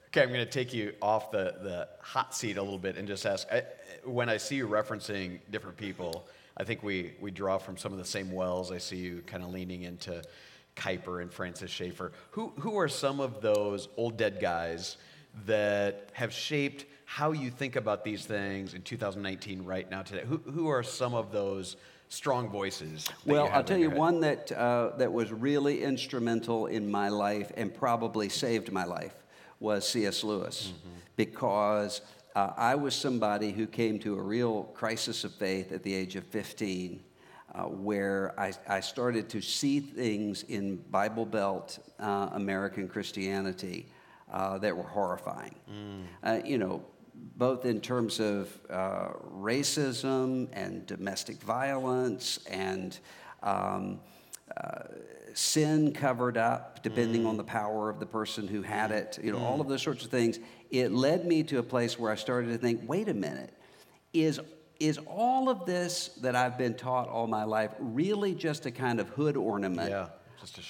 Okay, I'm going to take you off the, the hot seat a little bit and just ask I, when I see you referencing different people, I think we, we draw from some of the same wells. I see you kind of leaning into Kuyper and Francis Schaeffer. Who, who are some of those old dead guys that have shaped how you think about these things in 2019 right now today? Who, who are some of those strong voices? Well, I'll tell you head? one that uh, that was really instrumental in my life and probably saved my life was C.S. Lewis, because uh, I was somebody who came to a real crisis of faith at the age of 15. Uh, where I, I started to see things in Bible Belt uh, American Christianity uh, that were horrifying. Uh, you know, both in terms of uh, racism and domestic violence and um, uh, sin covered up, depending on the power of the person who had it, you know, all of those sorts of things. It led me to a place where I started to think wait a minute, is, is all of this that I've been taught all my life really just a kind of hood ornament? Yeah, just a sham.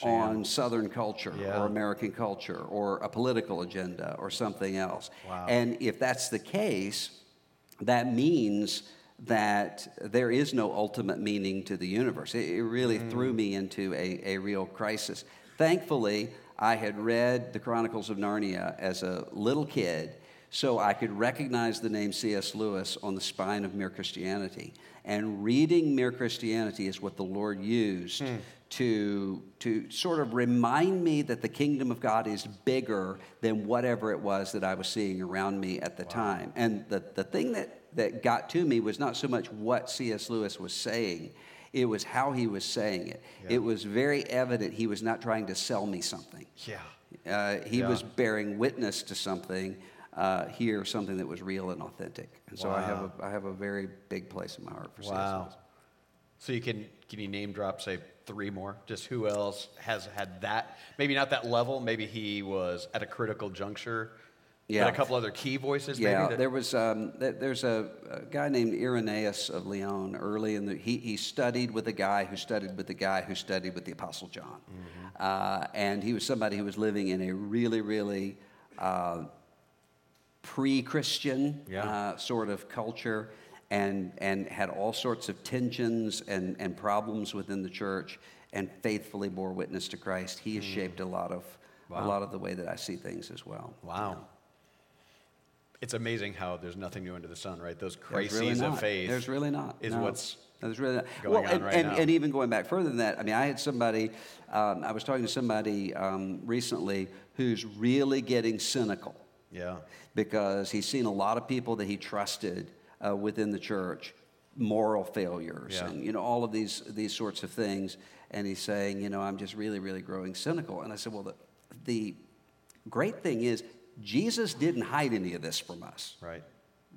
On Southern culture Yeah. or American culture or a political agenda or something else. Wow. And if that's the case, that means that there is no ultimate meaning to the universe. It, it really Mm. threw me into a, a real crisis. Thankfully, I had read the Chronicles of Narnia as a little kid, so I could recognize the name C.S. Lewis on the spine of Mere Christianity. And reading Mere Christianity is what the Lord used Hmm. to, to sort of remind me that the kingdom of God is bigger than whatever it was that I was seeing around me at the time. And the, the thing that, that got to me was not so much what C.S. Lewis was saying, it was how he was saying it. Yeah. It was very evident he was not trying to sell me something. Yeah. Uh, he Yeah. was bearing witness to something uh, here, something that was real and authentic. And so I have a I have a very big place in my heart for. Wow. Lewis. So you can can you name drop say three more? Just who else has had that? Maybe not that level. Maybe he was at a critical juncture. Yeah. But a couple other key voices. Yeah, that, there was um, th- there's a, a guy named Irenaeus of Lyon. Early in the he, he studied with a guy who studied with the guy who studied with the Apostle John, uh, and he was somebody who was living in a really really uh, pre-Christian Yeah. uh, sort of culture, and and had all sorts of tensions and and problems within the church, and faithfully bore witness to Christ. He has shaped a lot of a lot of the way that I see things as well. Wow. It's amazing how there's nothing new under the sun, right? Those crises really of faith. There's really not. Is no. what's There's really not. going well, on and, right and, now. and even going back further than that, I mean, I had somebody, um, I was talking to somebody um, recently who's really getting cynical yeah. because he's seen a lot of people that he trusted uh, within the church, moral failures, Yeah. and you know all of these these sorts of things. And he's saying, you know, I'm just really, really growing cynical. And I said, well, the, the great thing is Jesus didn't hide any of this from us. Right.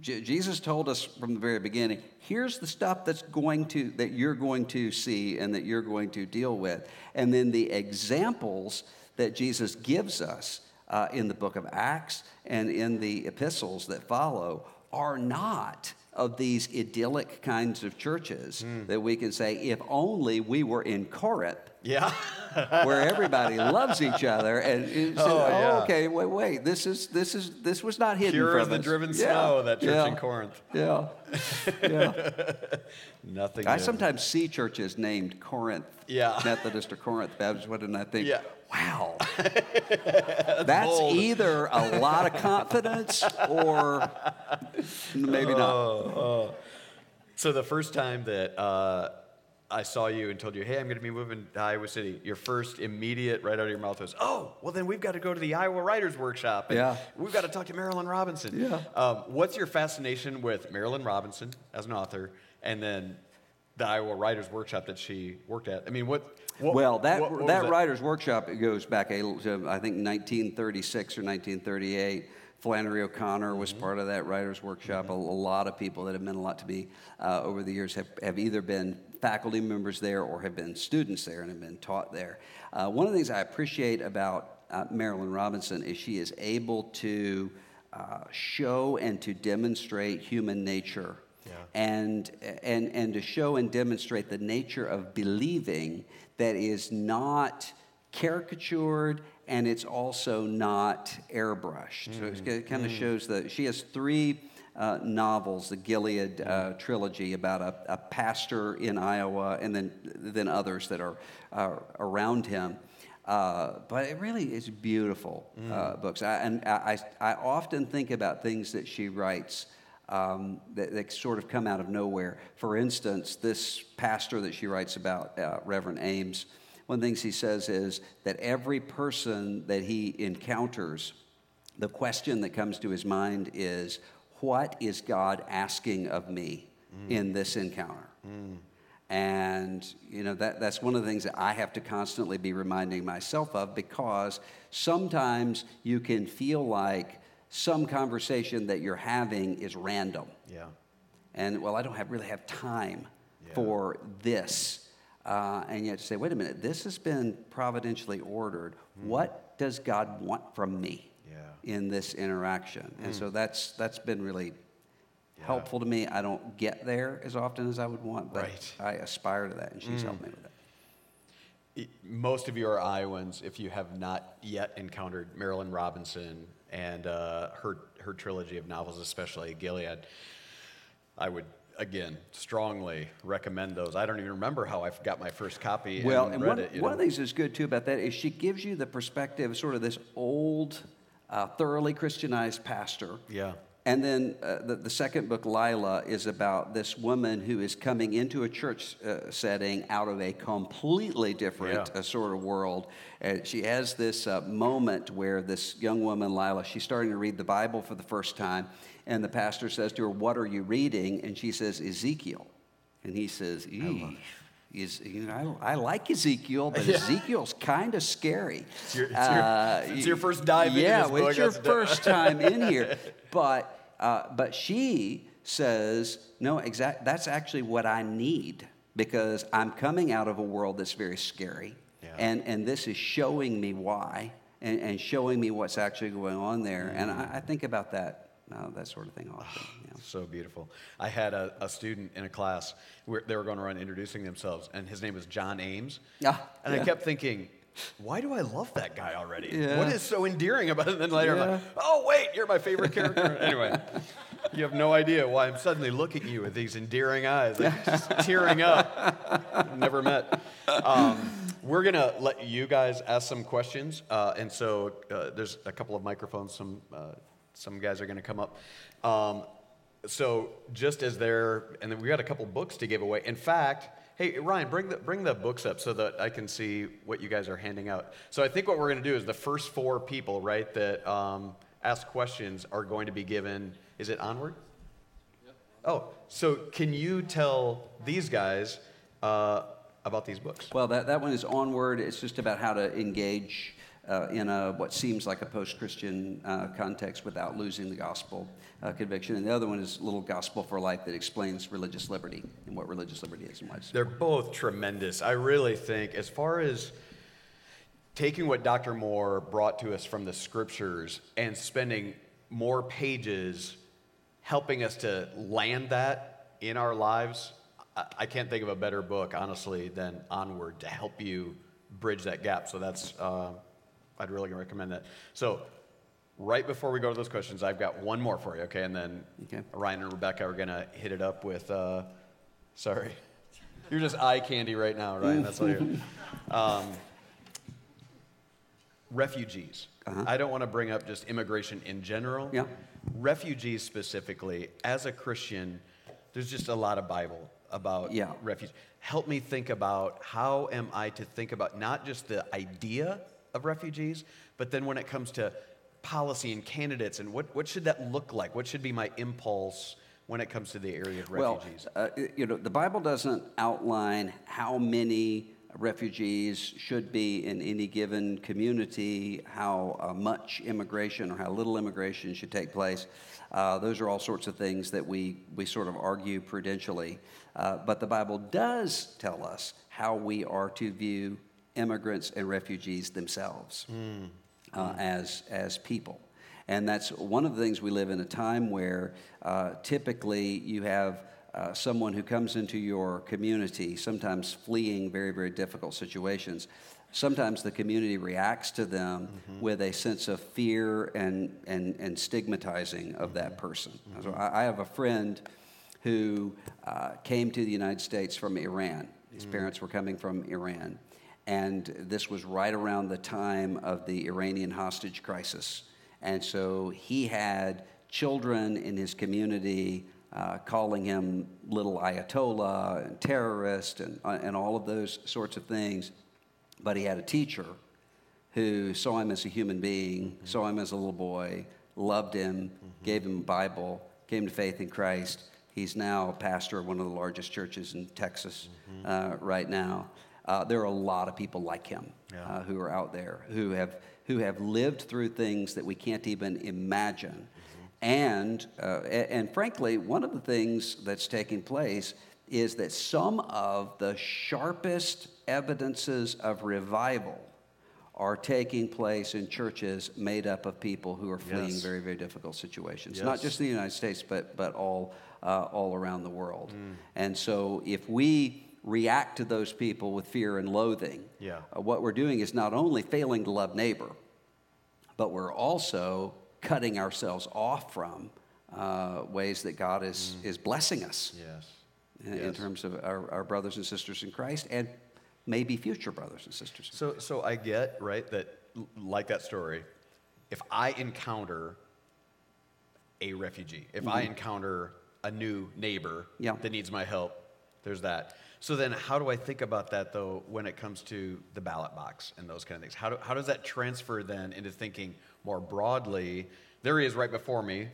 Je- Jesus told us from the very beginning, here's the stuff that's going to that you're going to see and that you're going to deal with. And then the examples that Jesus gives us uh, in the book of Acts and in the epistles that follow are not of these idyllic kinds of churches that we can say, if only we were in Corinth Yeah. where everybody loves each other and said, Oh, oh, yeah. okay, wait, wait, this is this is this was not hidden Pure from as the us." driven Yeah, snow, that church yeah, in Corinth. Yeah, yeah. Nothing. I sometimes see churches named Corinth Yeah. Methodist or Corinth Baptist, what, and I think, Yeah. Wow, that's, bold. either a lot of confidence or maybe not. Oh, So the first time that uh, I saw you and told you, "Hey, I'm going to be moving to Iowa City," your first immediate right out of your mouth was, "Oh, well then we've got to go to the Iowa Writers Workshop. and Yeah. we've got to talk to Marilynne Robinson." Yeah. Um, what's your fascination with Marilynne Robinson as an author, and then the Iowa Writers Workshop that she worked at? I mean, what? What Well, that, what- what was that writer's workshop it goes back, a, I think, 1936 or 1938. Flannery O'Connor was Mm-hmm. part of that writer's workshop. A, a lot of people that have meant a lot to me uh, over the years have, have either been faculty members there or have been students there and have been taught there. Uh, one of the things I appreciate about uh, Marilynne Robinson is she is able to uh, show and to demonstrate human nature Yeah. and, and, and to show and demonstrate the nature of believing that is not caricatured and it's also not airbrushed. So it kind of shows that she has three uh, novels, the Gilead uh, trilogy, about a, a pastor in Iowa and then, then others that are uh, around him. Uh, but it really is beautiful uh, books. I, and I, I I often think about things that she writes um, that, that sort of come out of nowhere. For instance, this pastor that she writes about, uh, Reverend Ames, one of the things he says is that every person that he encounters, the question that comes to his mind is, What is God asking of me in this encounter? And you know that, that's one of the things that I have to constantly be reminding myself of because sometimes you can feel like some conversation that you're having is random. Yeah. And well, I don't have, really have time Yeah. for this. Uh, and yet say, wait a minute, this has been providentially ordered. Hmm. What does God want from me Yeah. in this interaction? And hmm. so that's, that's been really helpful to me. I don't get there as often as I would want, but Right. I aspire to that, and she's hmm. helped me with that. Most of you are Iowans if you have not yet encountered Marilynne Robinson and uh, her, her trilogy of novels, especially Gilead. I would, again, strongly recommend those. I don't even remember how I got my first copy Well, and, and read one, it. you one of know. the things that's good too about that is she gives you the perspective, sort of this old, uh, thoroughly Christianized pastor. Yeah. And then uh, the, the second book, Lila, is about this woman who is coming into a church uh, setting out of a completely different Yeah. uh, sort of world. And she has this uh, moment where this young woman, Lila, she's starting to read the Bible for the first time. And the pastor says to her, What are you reading? And she says, Ezekiel. And he says, "Eesh, is, you know, I, I like Ezekiel, but Ezekiel's kind of scary. It's your- it's your- it's your first dive into yeah, this well, book, it's your first time in here. But, uh, but she says, no, exact, that's actually what I need because I'm coming out of a world that's very scary. Yeah. And, and this is showing me why and, and showing me what's actually going on there. And. I, I think about that, uh, that sort of thing often. yeah. So beautiful. I had a, a student in a class where they were going around introducing themselves, and his name was John Ames. Yeah, and I kept thinking, why do I love that guy already? Yeah. What is so endearing about it? And then later I'm like, oh, wait, you're my favorite character. anyway, you have no idea why I'm suddenly looking at you with these endearing eyes, like just tearing up. Never met. Um, we're going to let you guys ask some questions. Uh, and so uh, there's a couple of microphones, some. Uh, some guys are going to come up. Um, so just as they're, and then we got a couple books to give away. In fact, hey Ryan, bring the bring the books up so that I can see what you guys are handing out. So I think what we're going to do is the first four people, right, that um, ask questions are going to be given. Is it onward? Oh, so can you tell these guys uh, about these books? Well, that, that one is onward. It's just about how to engage uh, in a, what seems like a post Christian uh, context without losing the gospel uh, conviction. And the other one is Little Gospel for Life that explains religious liberty and what religious liberty is and why it's. They're both tremendous. I really think, as far as taking what Dr. Moore brought to us from the scriptures and spending more pages helping us to land that in our lives, I, I can't think of a better book, honestly, than Onward to help you bridge that gap. So that's, uh, I'd really recommend that. So, right before we go to those questions, I've got one more for you, okay? And then Okay. Ryan and Rebecca are going to hit it up with, uh, sorry. You're just eye candy right now, Ryan. That's all you're. Um, refugees. I don't want to bring up just immigration in general. Yeah. Refugees specifically, as a Christian, there's just a lot of Bible about Yeah. refugees. Help me think about how am I to think about not just the idea of refugees, but then when it comes to policy and candidates and what, what should that look like? What should be my impulse when it comes to the area of refugees? Well, uh, you know, the Bible doesn't outline how many refugees should be in any given community, how uh, much immigration or how little immigration should take place. Uh, those are all sorts of things that we, we sort of argue prudentially. Uh, but the Bible does tell us how we are to view immigrants and refugees themselves uh, as, as people. And that's one of the things we live in a time where uh, typically you have uh, someone who comes into your community, sometimes fleeing very, very difficult situations. Sometimes the community reacts to them with a sense of fear and, and, and stigmatizing of that person. So I, I have a friend who uh, came to the United States from Iran. His parents were coming from Iran. And this was right around the time of the Iranian hostage crisis. And so he had children in his community uh, calling him little Ayatollah and terrorist and, uh, and all of those sorts of things. But he had a teacher who saw him as a human being, saw him as a little boy, loved him, gave him a Bible, came to faith in Christ. He's now a pastor of one of the largest churches in Texas uh, right now. Uh, there are a lot of people like him uh, who are out there who have, who have lived through things that we can't even imagine. And, uh, and frankly, one of the things that's taking place is that some of the sharpest evidences of revival are taking place in churches made up of people who are fleeing Yes. very, very difficult situations. Not just in the United States, but, but all, uh, all around the world. Mm. And so if we react to those people with fear and loathing, Yeah. uh, what we're doing is not only failing to love neighbor, but we're also cutting ourselves off from uh, ways that God is, is blessing us yes. in, in Mm. Terms of our, our brothers and sisters in Christ and maybe future brothers and sisters. So, so I get right that, like that story, if I encounter a refugee, if I encounter a new neighbor Mm-hmm. Yeah. that needs my help, there's that. So then, how do I think about that though when it comes to the ballot box and those kind of things? How, do, how does that transfer then into thinking more broadly? There he is right before me,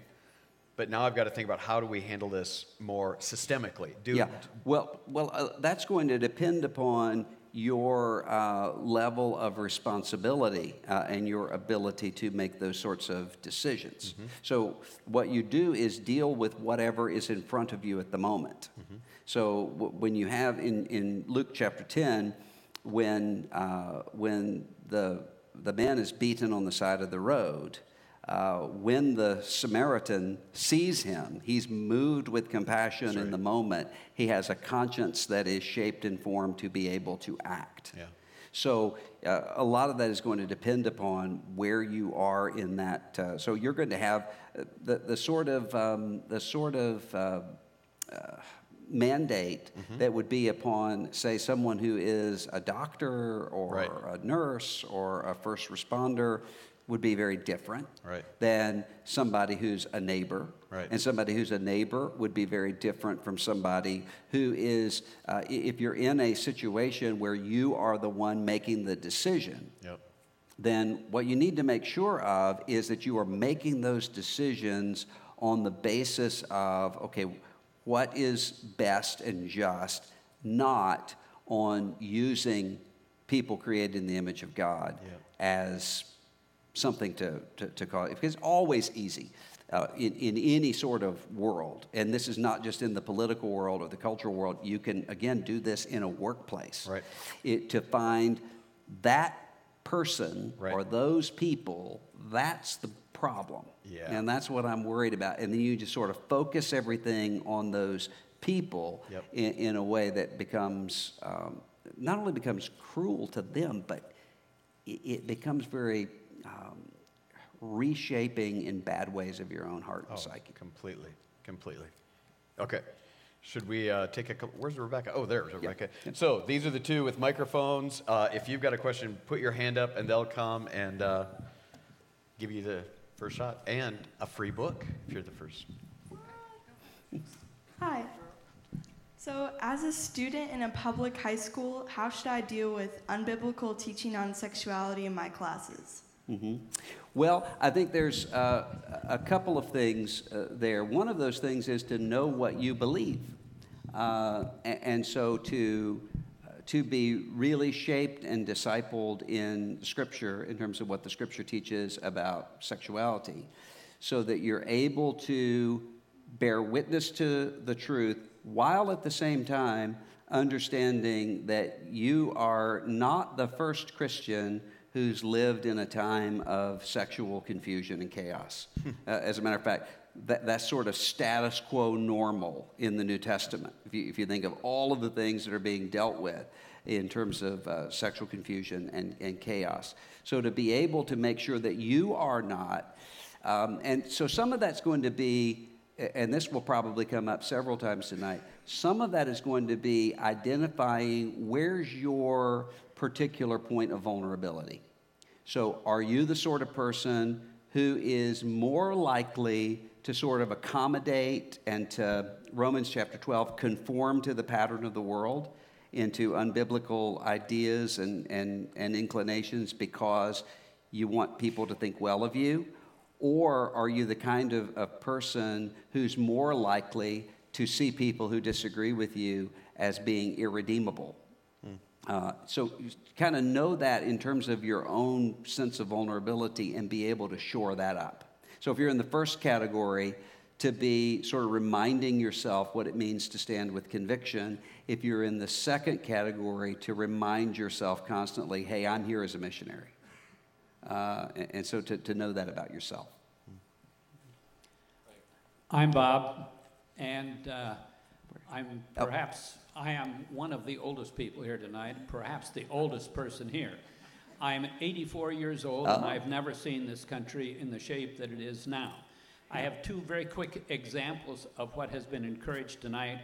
but now I've got to think about how do we handle this more systemically? Do, Yeah, well, well, uh, that's going to depend upon your uh, level of responsibility uh, and your ability to make those sorts of decisions. So, what you do is deal with whatever is in front of you at the moment. So, when you have in, in Luke chapter 10, when, uh, when the, the man is beaten on the side of the road, uh, when the Samaritan sees him, he's moved with compassion in the moment. He has a conscience that is shaped and formed to be able to act. Yeah. So uh, a lot of that is going to depend upon where you are in that. Uh, so you're going to have uh, the, the sort of um, the sort of uh, uh, mandate Mm-hmm. that would be upon, say, someone who is a doctor or Right. a nurse or a first responder would be very different Right. than somebody who's a neighbor. Right. And somebody who's a neighbor would be very different from somebody who is, uh, if you're in a situation where you are the one making the decision, Yep. then what you need to make sure of is that you are making those decisions on the basis of, okay, what is best and just, not on using people created in the image of God Yeah. as something to, to, to call it. Because it's always easy. Uh, in, in any sort of world, and this is not just in the political world or the cultural world, you can again do this in a workplace. Right. It, to find that person Right. or those people, that's the problem. Yeah. And that's what I'm worried about. And then you just sort of focus everything on those people Yep. in, in a way that becomes, um, not only becomes cruel to them, but it, it becomes very um, reshaping in bad ways of your own heart and Oh, psyche. completely, completely. Okay. Should we uh, take a couple? Where's Rebecca? Oh, there's Rebecca. So these are the two with microphones. Uh, if you've got a question, put your hand up and they'll come and uh, give you the first shot and a free book if you're the first. Hi. So, as a student in a public high school, how should I deal with unbiblical teaching on sexuality in my classes? hmm Well, I think there's uh, a couple of things uh, there. One of those things is to know what you believe. Uh, a- and, so to, uh, to be really shaped and discipled in Scripture in terms of what the Scripture teaches about sexuality, so that you're able to bear witness to the truth while at the same time understanding that you are not the first Christian who's lived in a time of sexual confusion and chaos. uh, as a matter of fact, that, that's sort of status quo normal in the New Testament. If you, if you think of all of the things that are being dealt with in terms of uh, sexual confusion and, and chaos. So to be able to make sure that you are not, um, and so some of that's going to be and this will probably come up several times tonight. Some of that is going to be identifying where's your particular point of vulnerability. So, are you the sort of person who is more likely to sort of accommodate and to, Romans chapter 12, conform to the pattern of the world into unbiblical ideas and, and, and inclinations because you want people to think well of you? Or are you the kind of, of person who's more likely to see people who disagree with you as being irredeemable? Uh, so kind of know that in terms of your own sense of vulnerability and be able to shore that up. So if you're in the first category, to be sort of reminding yourself what it means to stand with conviction. If you're in the second category, to remind yourself constantly, hey, I'm here as a missionary. Uh, and, and so to, to know that about yourself. I'm Bob, and uh, I'm Oh. perhaps, I am one of the oldest people here tonight, perhaps the oldest person here. I'm 84 years old, and Oh. I've never seen this country in the shape that it is now. I have two very quick examples of what has been encouraged tonight.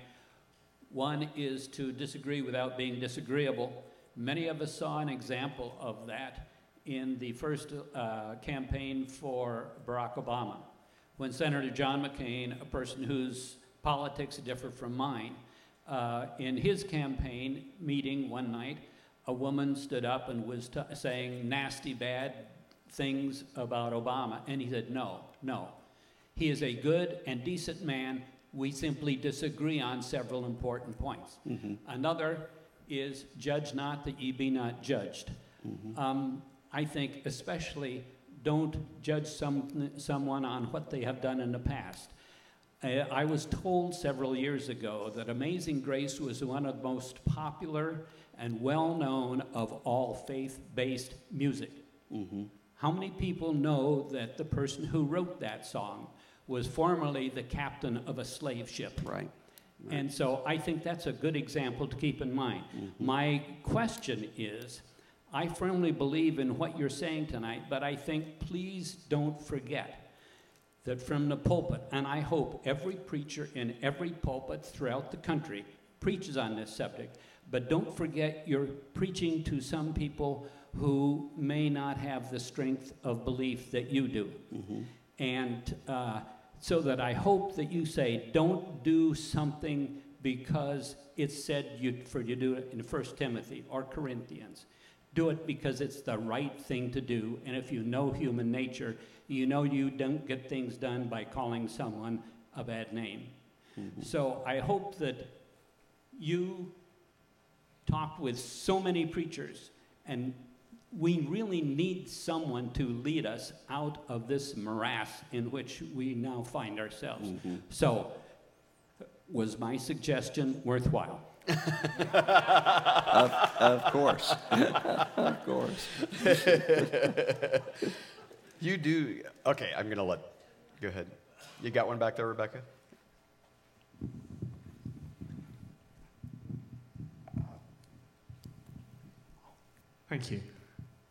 One is to disagree without being disagreeable. Many of us saw an example of that in the first uh, campaign for Barack Obama, when Senator John McCain, a person whose politics differ from mine, uh, in his campaign meeting one night, a woman stood up and was t- saying nasty, bad things about Obama, and he said, No, no. He is a good and decent man. We simply disagree on several important points. Another is judge not that ye be not judged. Um, I think, especially, don't judge some, someone on what they have done in the past. Uh, I was told several years ago that Amazing Grace was one of the most popular and well known of all faith based music. Mm-hmm. How many people know that the person who wrote that song was formerly the captain of a slave ship? Right. And so I think that's a good example to keep in mind. Mm-hmm. My question is I firmly believe in what you're saying tonight, but I think please don't forget that from the pulpit, and I hope every preacher in every pulpit throughout the country preaches on this subject, but don't forget you're preaching to some people who may not have the strength of belief that you do. Mm-hmm. And uh, so that I hope that you say, don't do something because it's said you, for you do it in 1 Timothy or Corinthians. Do it because it's the right thing to do. And if you know human nature, you know you don't get things done by calling someone a bad name. Mm-hmm. So I hope that you talked with so many preachers, and we really need someone to lead us out of this morass in which we now find ourselves. Mm-hmm. So, was my suggestion worthwhile? Of, of course. of course. You do. Okay, I'm going to let. Go ahead. You got one back there, Rebecca? Thank you.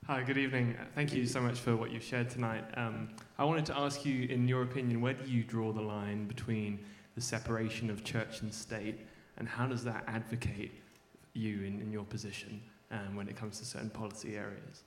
Hi, good evening. Thank you so much for what you've shared tonight. Um, I wanted to ask you, in your opinion, where do you draw the line between the separation of church and state, and how does that advocate you in, in your position um, when it comes to certain policy areas?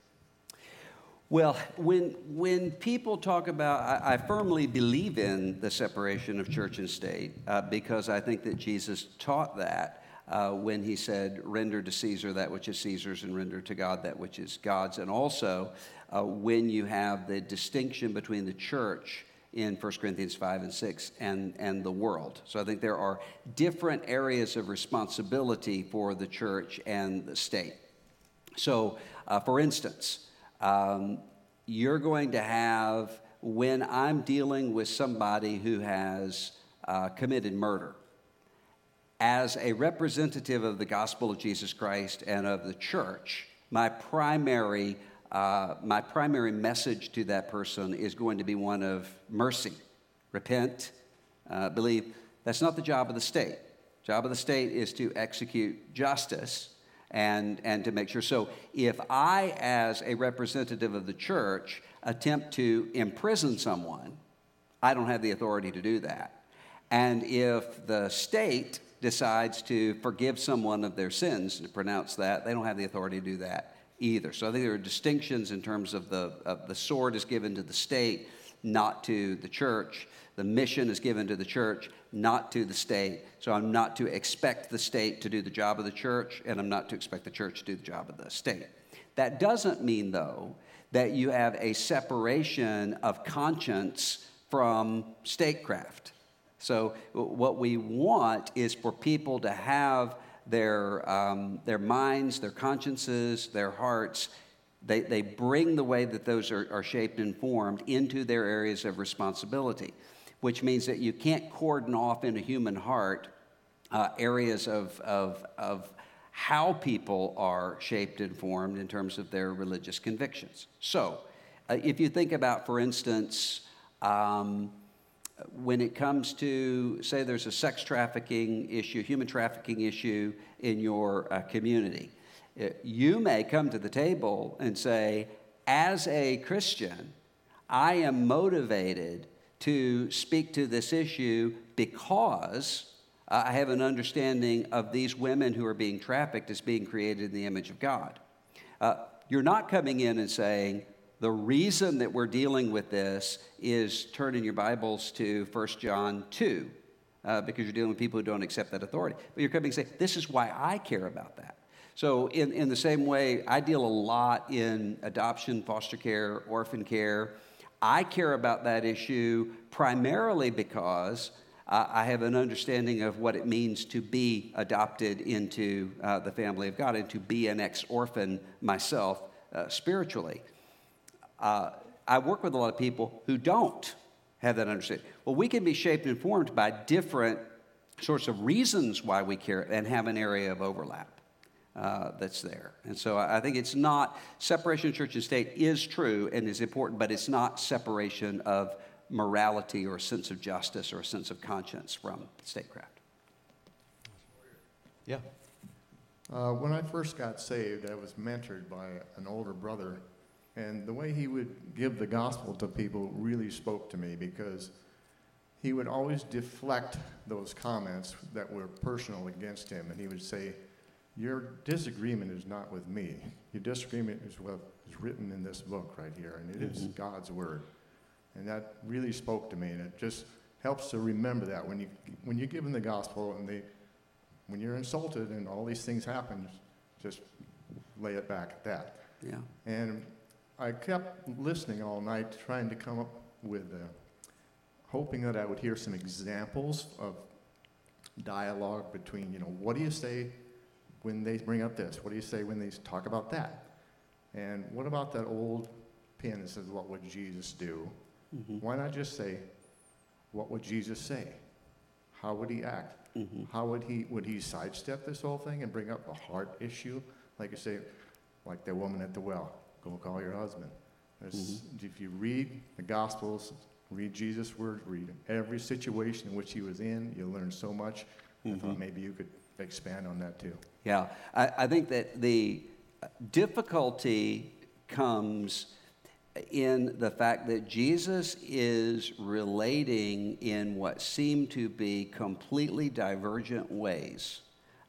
Well, when, when people talk about, I, I firmly believe in the separation of church and state uh, because I think that Jesus taught that uh, when he said, render to Caesar that which is Caesar's and render to God that which is God's. And also uh, when you have the distinction between the church in 1 Corinthians 5 and 6 and, and the world. So I think there are different areas of responsibility for the church and the state. So, uh, for instance, um, you're going to have, when I'm dealing with somebody who has uh, committed murder, as a representative of the gospel of Jesus Christ and of the church, my primary, uh, my primary message to that person is going to be one of mercy. Repent, uh, believe. That's not the job of the state. Job of the state is to execute justice and, and to make sure. So if I, as a representative of the church, attempt to imprison someone, I don't have the authority to do that. And if the state decides to forgive someone of their sins and pronounce that, they don't have the authority to do that either. So I think there are distinctions in terms of the, of the sword is given to the state, not to the church. The mission is given to the church, not to the state. So I'm not to expect the state to do the job of the church, and I'm not to expect the church to do the job of the state. That doesn't mean, though, that you have a separation of conscience from statecraft. So, what we want is for people to have their, um, their minds, their consciences, their hearts, they, they bring the way that those are, are shaped and formed into their areas of responsibility, which means that you can't cordon off in a human heart uh, areas of, of, of how people are shaped and formed in terms of their religious convictions. So, uh, if you think about, for instance, um, when it comes to, say, there's a sex trafficking issue, human trafficking issue in your uh, community, uh, you may come to the table and say, as a Christian, I am motivated to speak to this issue because I have an understanding of these women who are being trafficked as being created in the image of God. Uh, you're not coming in and saying, the reason that we're dealing with this is turning your Bibles to 1 John 2, uh, because you're dealing with people who don't accept that authority. But you're coming and say, this is why I care about that. So, in, in the same way, I deal a lot in adoption, foster care, orphan care. I care about that issue primarily because uh, I have an understanding of what it means to be adopted into uh, the family of God and to be an ex orphan myself uh, spiritually. Uh, I work with a lot of people who don't have that understanding. Well, we can be shaped and formed by different sorts of reasons why we care and have an area of overlap. Uh, that's there. And so I think it's not separation of church and state is true and is important, but it's not separation of morality or a sense of justice or a sense of conscience from statecraft. Yeah. Uh, when I first got saved, I was mentored by an older brother, and the way he would give the gospel to people really spoke to me because he would always deflect those comments that were personal against him, and he would say, Your disagreement is not with me. Your disagreement is what is written in this book right here, and it is Mhm. God's word. And that really spoke to me, and it just helps to remember that when you when you're given the gospel and they when you're insulted and all these things happen, just lay it back at that. Yeah. And I kept listening all night, trying to come up with, uh, hoping that I would hear some examples of dialogue between, you know, what do you say when they bring up this? What do you say when they talk about that? And what about that old pin that says, What would Jesus do? Mhm. Why not just say, What would Jesus say? How would he act? Mhm. How would he would he sidestep this whole thing and bring up a heart issue, like you say, like the woman at the well? Go call your husband. There's, If you read the Gospels, read Jesus' words, read every situation in which he was in, you'll learn so much. I thought Mhm. maybe you could expand on that too. Yeah, I, I think that the difficulty comes in the fact that Jesus is relating in what seem to be completely divergent ways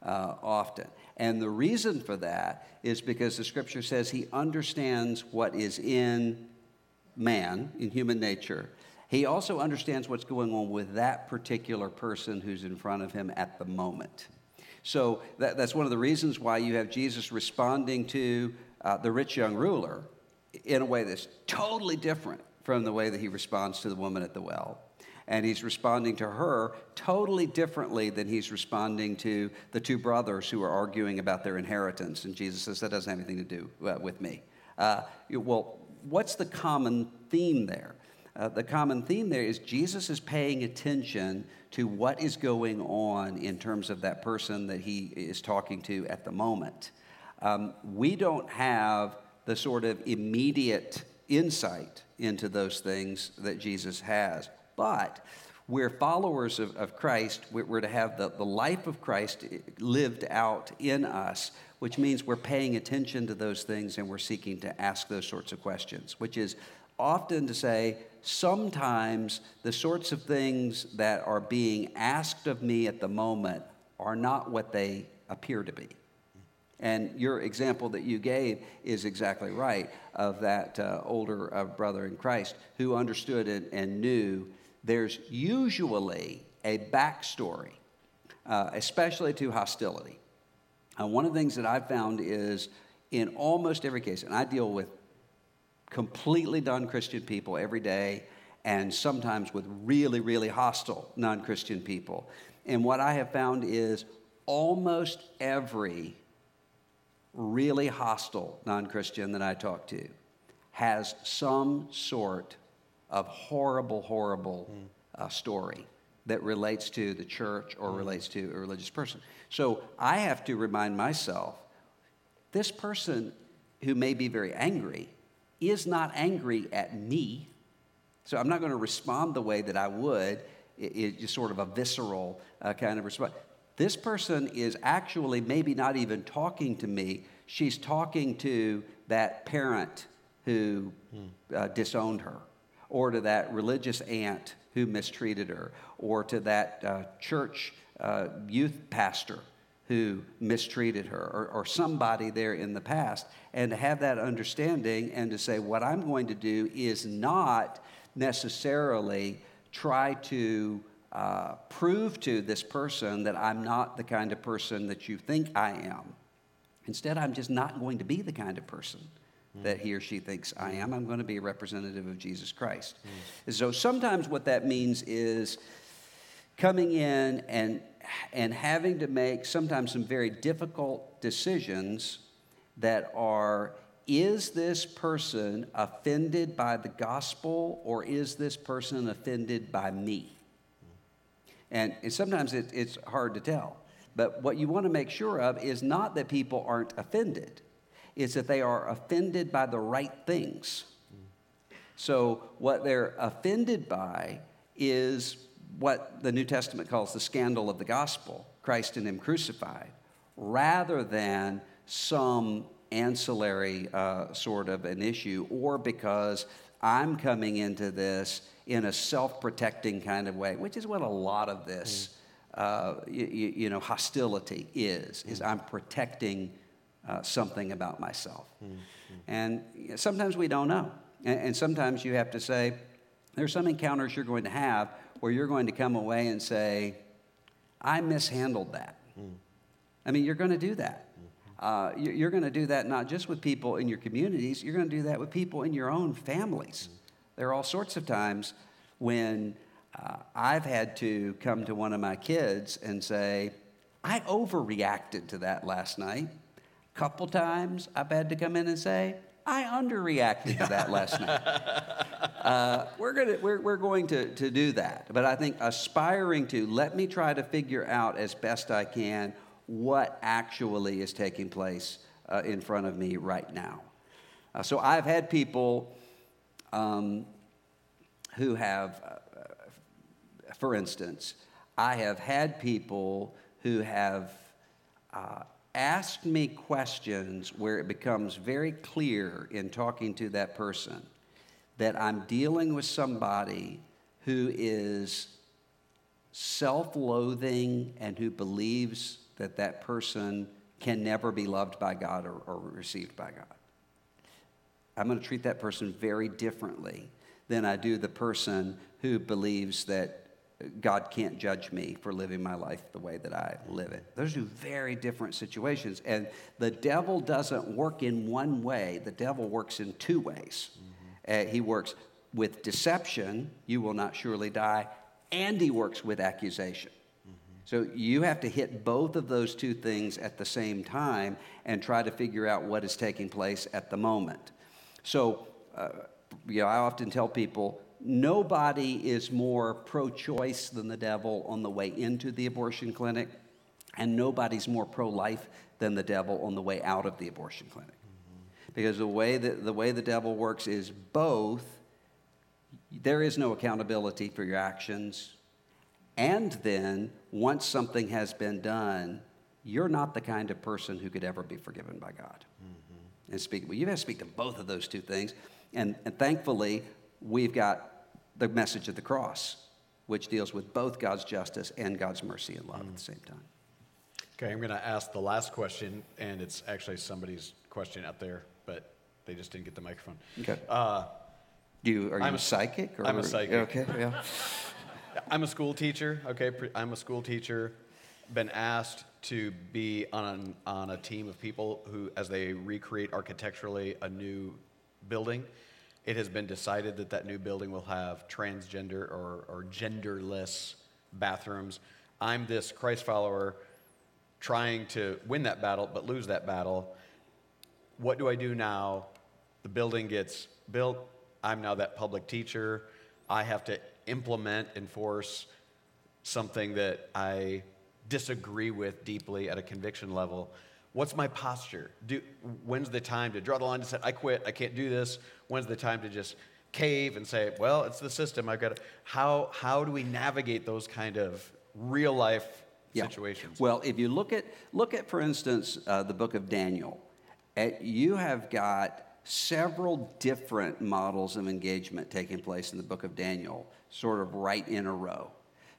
uh, often. And the reason for that is because the scripture says he understands what is in man, in human nature. He also understands what's going on with that particular person who's in front of him at the moment. So that, that's one of the reasons why you have Jesus responding to uh, the rich young ruler in a way that's totally different from the way that he responds to the woman at the well. And he's responding to her totally differently than he's responding to the two brothers who are arguing about their inheritance. And Jesus says, That doesn't have anything to do uh, with me. Uh, well, what's the common theme there? Uh, the common theme there is Jesus is paying attention to what is going on in terms of that person that he is talking to at the moment. Um, we don't have the sort of immediate insight into those things that Jesus has, but we're followers of, of Christ. We're, to have the, the life of Christ lived out in us, which means we're paying attention to those things and we're seeking to ask those sorts of questions, which is often to say, sometimes the sorts of things that are being asked of me at the moment are not what they appear to be. And your example that you gave is exactly right of that uh, older uh, brother in Christ who understood and, and knew there's usually a backstory, uh, especially to hostility. Uh, one of the things that I've found is in almost every case, and I deal with completely non Christian people every day, and sometimes with really, really hostile non Christian people. And what I have found is almost every really hostile non Christian that I talk to has some sort of horrible, horrible uh, story that relates to the church or relates to a religious person. So I have to remind myself this person who may be very angry is not angry at me. So I'm not going to respond the way that I would. It- It's just sort of a visceral uh, kind of response. This person is actually maybe not even talking to me. She's talking to that parent who uh, disowned her, or to that religious aunt who mistreated her, or to that uh, church uh, youth pastor who mistreated her, or, or somebody there in the past, and to have that understanding and to say, what I'm going to do is not necessarily try to uh, prove to this person that I'm not the kind of person that you think I am. Instead, I'm just not going to be the kind of person that he or she thinks I am. I'm going to be a representative of Jesus Christ. Hmm. And so sometimes what that means is coming in and, and having to make sometimes some very difficult decisions that are is this person offended by the gospel or is this person offended by me? And, and sometimes it, it's hard to tell. But what you want to make sure of is not that people aren't offended, it's that they are offended by the right things. So, what they're offended by is what the New Testament calls the scandal of the gospel Christ and Him crucified, rather than some ancillary uh, sort of an issue, or because I'm coming into this in a self protecting kind of way, which is what a lot of this uh, you, you, know, hostility is, is I'm protecting uh, something about myself. Mm-hmm. And sometimes we don't know. And, and sometimes you have to say, there's some encounters you're going to have where you're going to come away and say, I mishandled that. Mm. I mean, you're going to do that. Uh, you're going to do that not just with people in your communities, you're going to do that with people in your own families. There are all sorts of times when uh, I've had to come to one of my kids and say, I overreacted to that last night. Couple times I've had to come in and say, I underreacted to that last night. Uh, we're, gonna, we're, we're going to, to do that. But I think aspiring to let me try to figure out as best I can what actually is taking place uh, in front of me right now. Uh, so I've had people um, who have, uh, for instance, I have had people who have asked me questions where it becomes very clear in talking to that person that I'm dealing with somebody who is self loathing and who believes that that person can never be loved by God or, or received by God. I'm going to treat that person very differently than I do the person who believes that God can't judge me for living my life the way that I live it. Those are very different situations. And the devil doesn't work in one way, the devil works in two ways. Mm-hmm. Uh, he works with deception, you will not surely die, and he works with accusation. So you have to hit both of those two things at the same time and try to figure out what is taking place at the moment. So, uh, you know, I often tell people nobody is more pro choice than the devil on the way into the abortion clinic, and nobody's more pro life than the devil on the way out of the abortion clinic. Mm-hmm. Because the way that the way the devil works is both there is no accountability for your actions and then, once something has been done, you're not the kind of person who could ever be forgiven by God. Mm-hmm. And speak, well, you have to speak to both of those two things. And, and thankfully, we've got the message of the cross, which deals with both God's justice and God's mercy and love mm-hmm. at the same time. Okay, I'm going to ask the last question, and it's actually somebody's question out there, but they just didn't get the microphone. Okay. Uh, you, are you I'm a psychic? Or, I'm a psychic. Okay, yeah. I'm a school teacher, okay? I'm a school teacher. Been asked to be on, on a team of people who, as they recreate architecturally a new building, it has been decided that that new building will have transgender or, or genderless bathrooms. I'm this Christ follower trying to win that battle but lose that battle. What do I do now? The building gets built. I'm now that public teacher. I have to implement, enforce something that I disagree with deeply at a conviction level, what's my posture? Do, when's the time to draw the line to say, I quit, I can't do this? When's the time to just cave and say, well, it's the system, I've got to. How, how do we navigate those kind of real life yeah. situations? Well, if you look at, look at for instance, uh, the book of Daniel, uh, you have got several different models of engagement taking place in the book of Daniel sort of right in a row.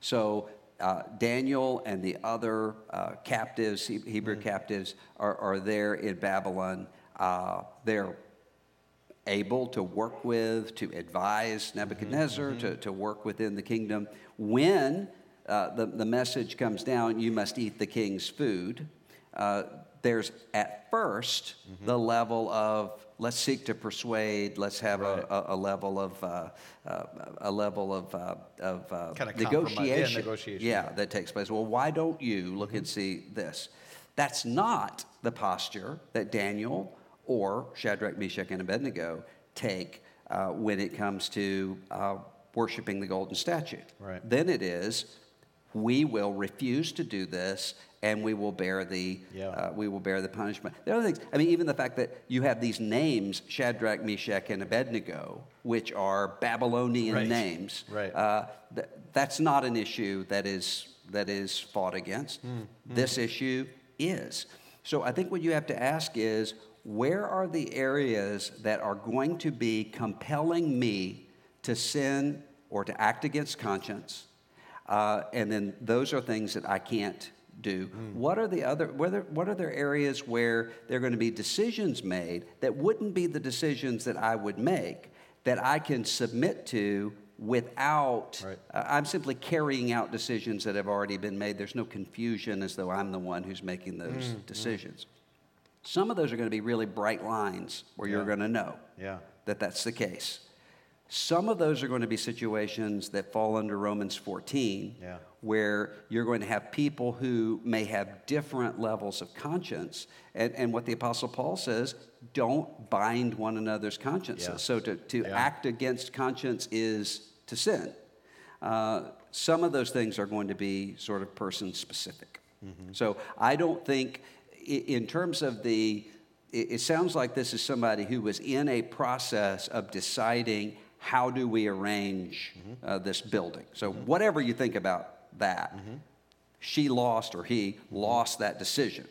So uh, Daniel and the other uh, captives, Hebrew mm. captives, are, are there in Babylon. Uh, they're able to work with, to advise Nebuchadnezzar, mm-hmm. to, to work within the kingdom. When uh, the, the message comes down, you must eat the king's food, uh, there's at 1st mm-hmm. the level of let's seek to persuade. Let's have right. a, a, level of uh, uh, a level of, uh, of uh, kind of negotiation. Yeah, negotiation. Yeah, that takes place. Well, why don't you look mm-hmm. and see this? That's not the posture that Daniel or Shadrach, Meshach, and Abednego take uh, when it comes to uh, worshiping the golden statue. Right. Then it is, we will refuse to do this and we will bear the yeah. uh, we will bear the punishment. The other things, I mean, even the fact that you have these names, Shadrach, Meshach, and Abednego, which are Babylonian right. names. Right. Uh, th- that's not an issue that is that is fought against. Mm. This issue is. So I think what you have to ask is, where are the areas that are going to be compelling me to sin or to act against conscience? Uh, and then those are things that I can't do. What are the other whether what are there areas where there are going to be decisions made that wouldn't be the decisions that I would make that I can submit to without Right. uh, I'm simply carrying out decisions that have already been made. There's no confusion as though I'm the one who's making those decisions. Some of those are going to be really bright lines where you're going to know Yeah. that that's the case. Some of those are going to be situations that fall under Romans 14, Yeah. where you're going to have people who may have different levels of conscience. And, and what the Apostle Paul says, don't bind one another's consciences. Yeah. So to, to Yeah. act against conscience is to sin. Uh, some of those things are going to be sort of person specific. Mm-hmm. So I don't think, in terms of the, it, sounds like this is somebody who was in a process of deciding how do we arrange Mm-hmm. uh, this building. So whatever you think about that, Mm-hmm. she lost or he lost that decision.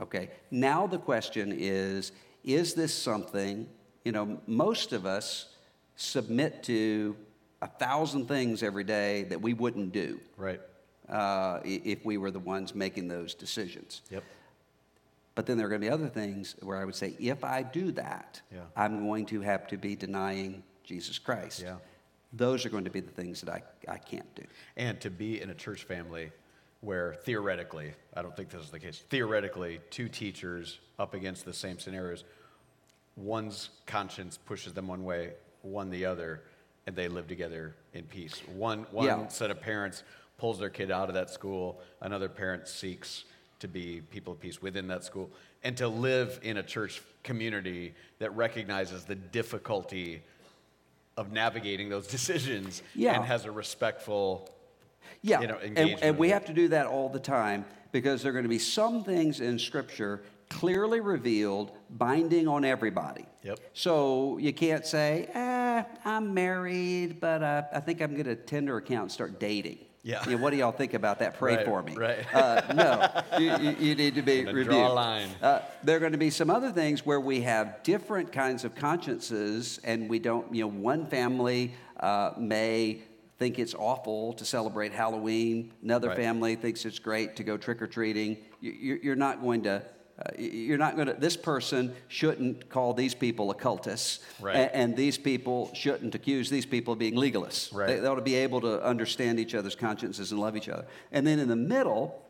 Okay. Now the question is, is this something, you know, most of us submit to a thousand things every day that we wouldn't do Right. uh, if we were the ones making those decisions. Yep. But then there are going to be other things where I would say, if I do that, Yeah. I'm going to have to be denying Jesus Christ. Yeah. Those are going to be the things that I, I can't do. And to be in a church family where theoretically, I don't think this is the case, theoretically, two teachers up against the same scenarios, one's conscience pushes them one way, one the other, and they live together in peace. One, one Yeah. set of parents pulls their kid out of that school, another parent seeks to be people of peace within that school, and to live in a church community that recognizes the difficulty of navigating those decisions Yeah. and has a respectful Yeah, you know, and, engagement and we have to do that all the time because there are going to be some things in Scripture clearly revealed, binding on everybody. Yep. So you can't say, eh, I'm married, but uh, I think I'm going to Tinder account and start dating. Yeah. You know, what do y'all think about that? Pray Right, for me. right. Uh, no, you, you, you need to be reviewed. draw a line. Uh, there are going to be some other things where we have different kinds of consciences, and we don't, you know, one family uh, may think it's awful to celebrate Halloween, another Right. family thinks it's great to go trick or treating. You, you're not going to. Uh, you're not going to. This person shouldn't call these people occultists, Right. a- and these people shouldn't accuse these people of being legalists. Right. They, they ought to be able to understand each other's consciences and love each other. And then in the middle,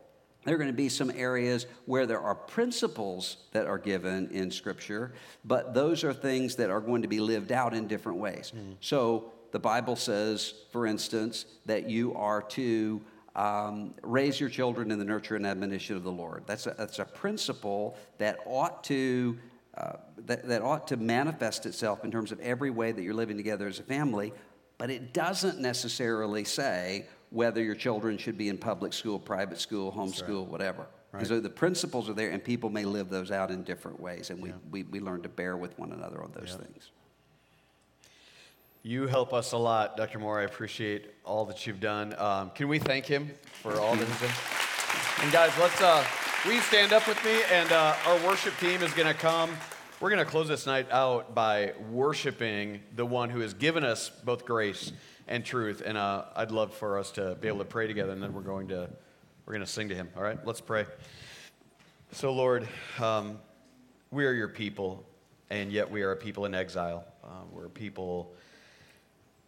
there are going to be some areas where there are principles that are given in Scripture, but those are things that are going to be lived out in different ways. So the Bible says, for instance, that you are to um, raise your children in the nurture and admonition of the Lord. That's a, that's a principle that ought to. Uh, that, that ought to manifest itself in terms of every way that you're living together as a family, but it doesn't necessarily say whether your children should be in public school, private school, homeschool, whatever. Because the principles are there, and people may live those out in different ways, and we, we, we learn to bear with one another on those Yeah. things. You help us a lot, Dr. Moore. I appreciate all that you've done. Um, can we thank him for all that he's done? And guys, let's uh, you stand up with me? And uh, our worship team is going to come. We're going to close this night out by worshiping the one who has given us both grace and truth. And uh, I'd love for us to be able to pray together, and then we're going to we're going to sing to him. All right, let's pray. So, Lord, um, we are your people, and yet we are a people in exile. Uh, we're a people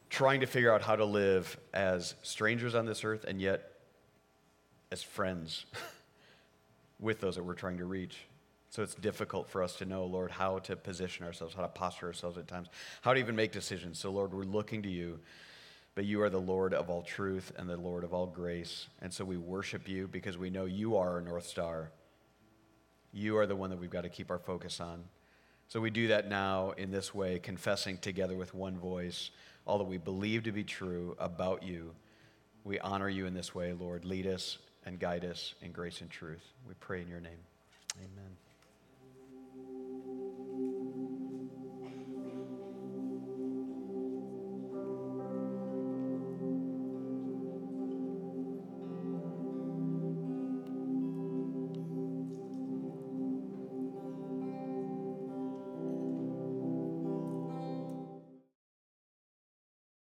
trying to figure out how to live as strangers on this earth and yet as friends with those that we're trying to reach. So it's difficult for us to know, Lord, how to position ourselves, how to posture ourselves at times, how to even make decisions. So, Lord, we're looking to you, but you are the Lord of all truth and the Lord of all grace. And so we worship you because we know you are our North Star. You are the one that we've got to keep our focus on. So we do that now in this way, confessing together with one voice all that we believe to be true about you. We honor you in this way, Lord. Lead us and guide us in grace and truth. We pray in your name. Amen.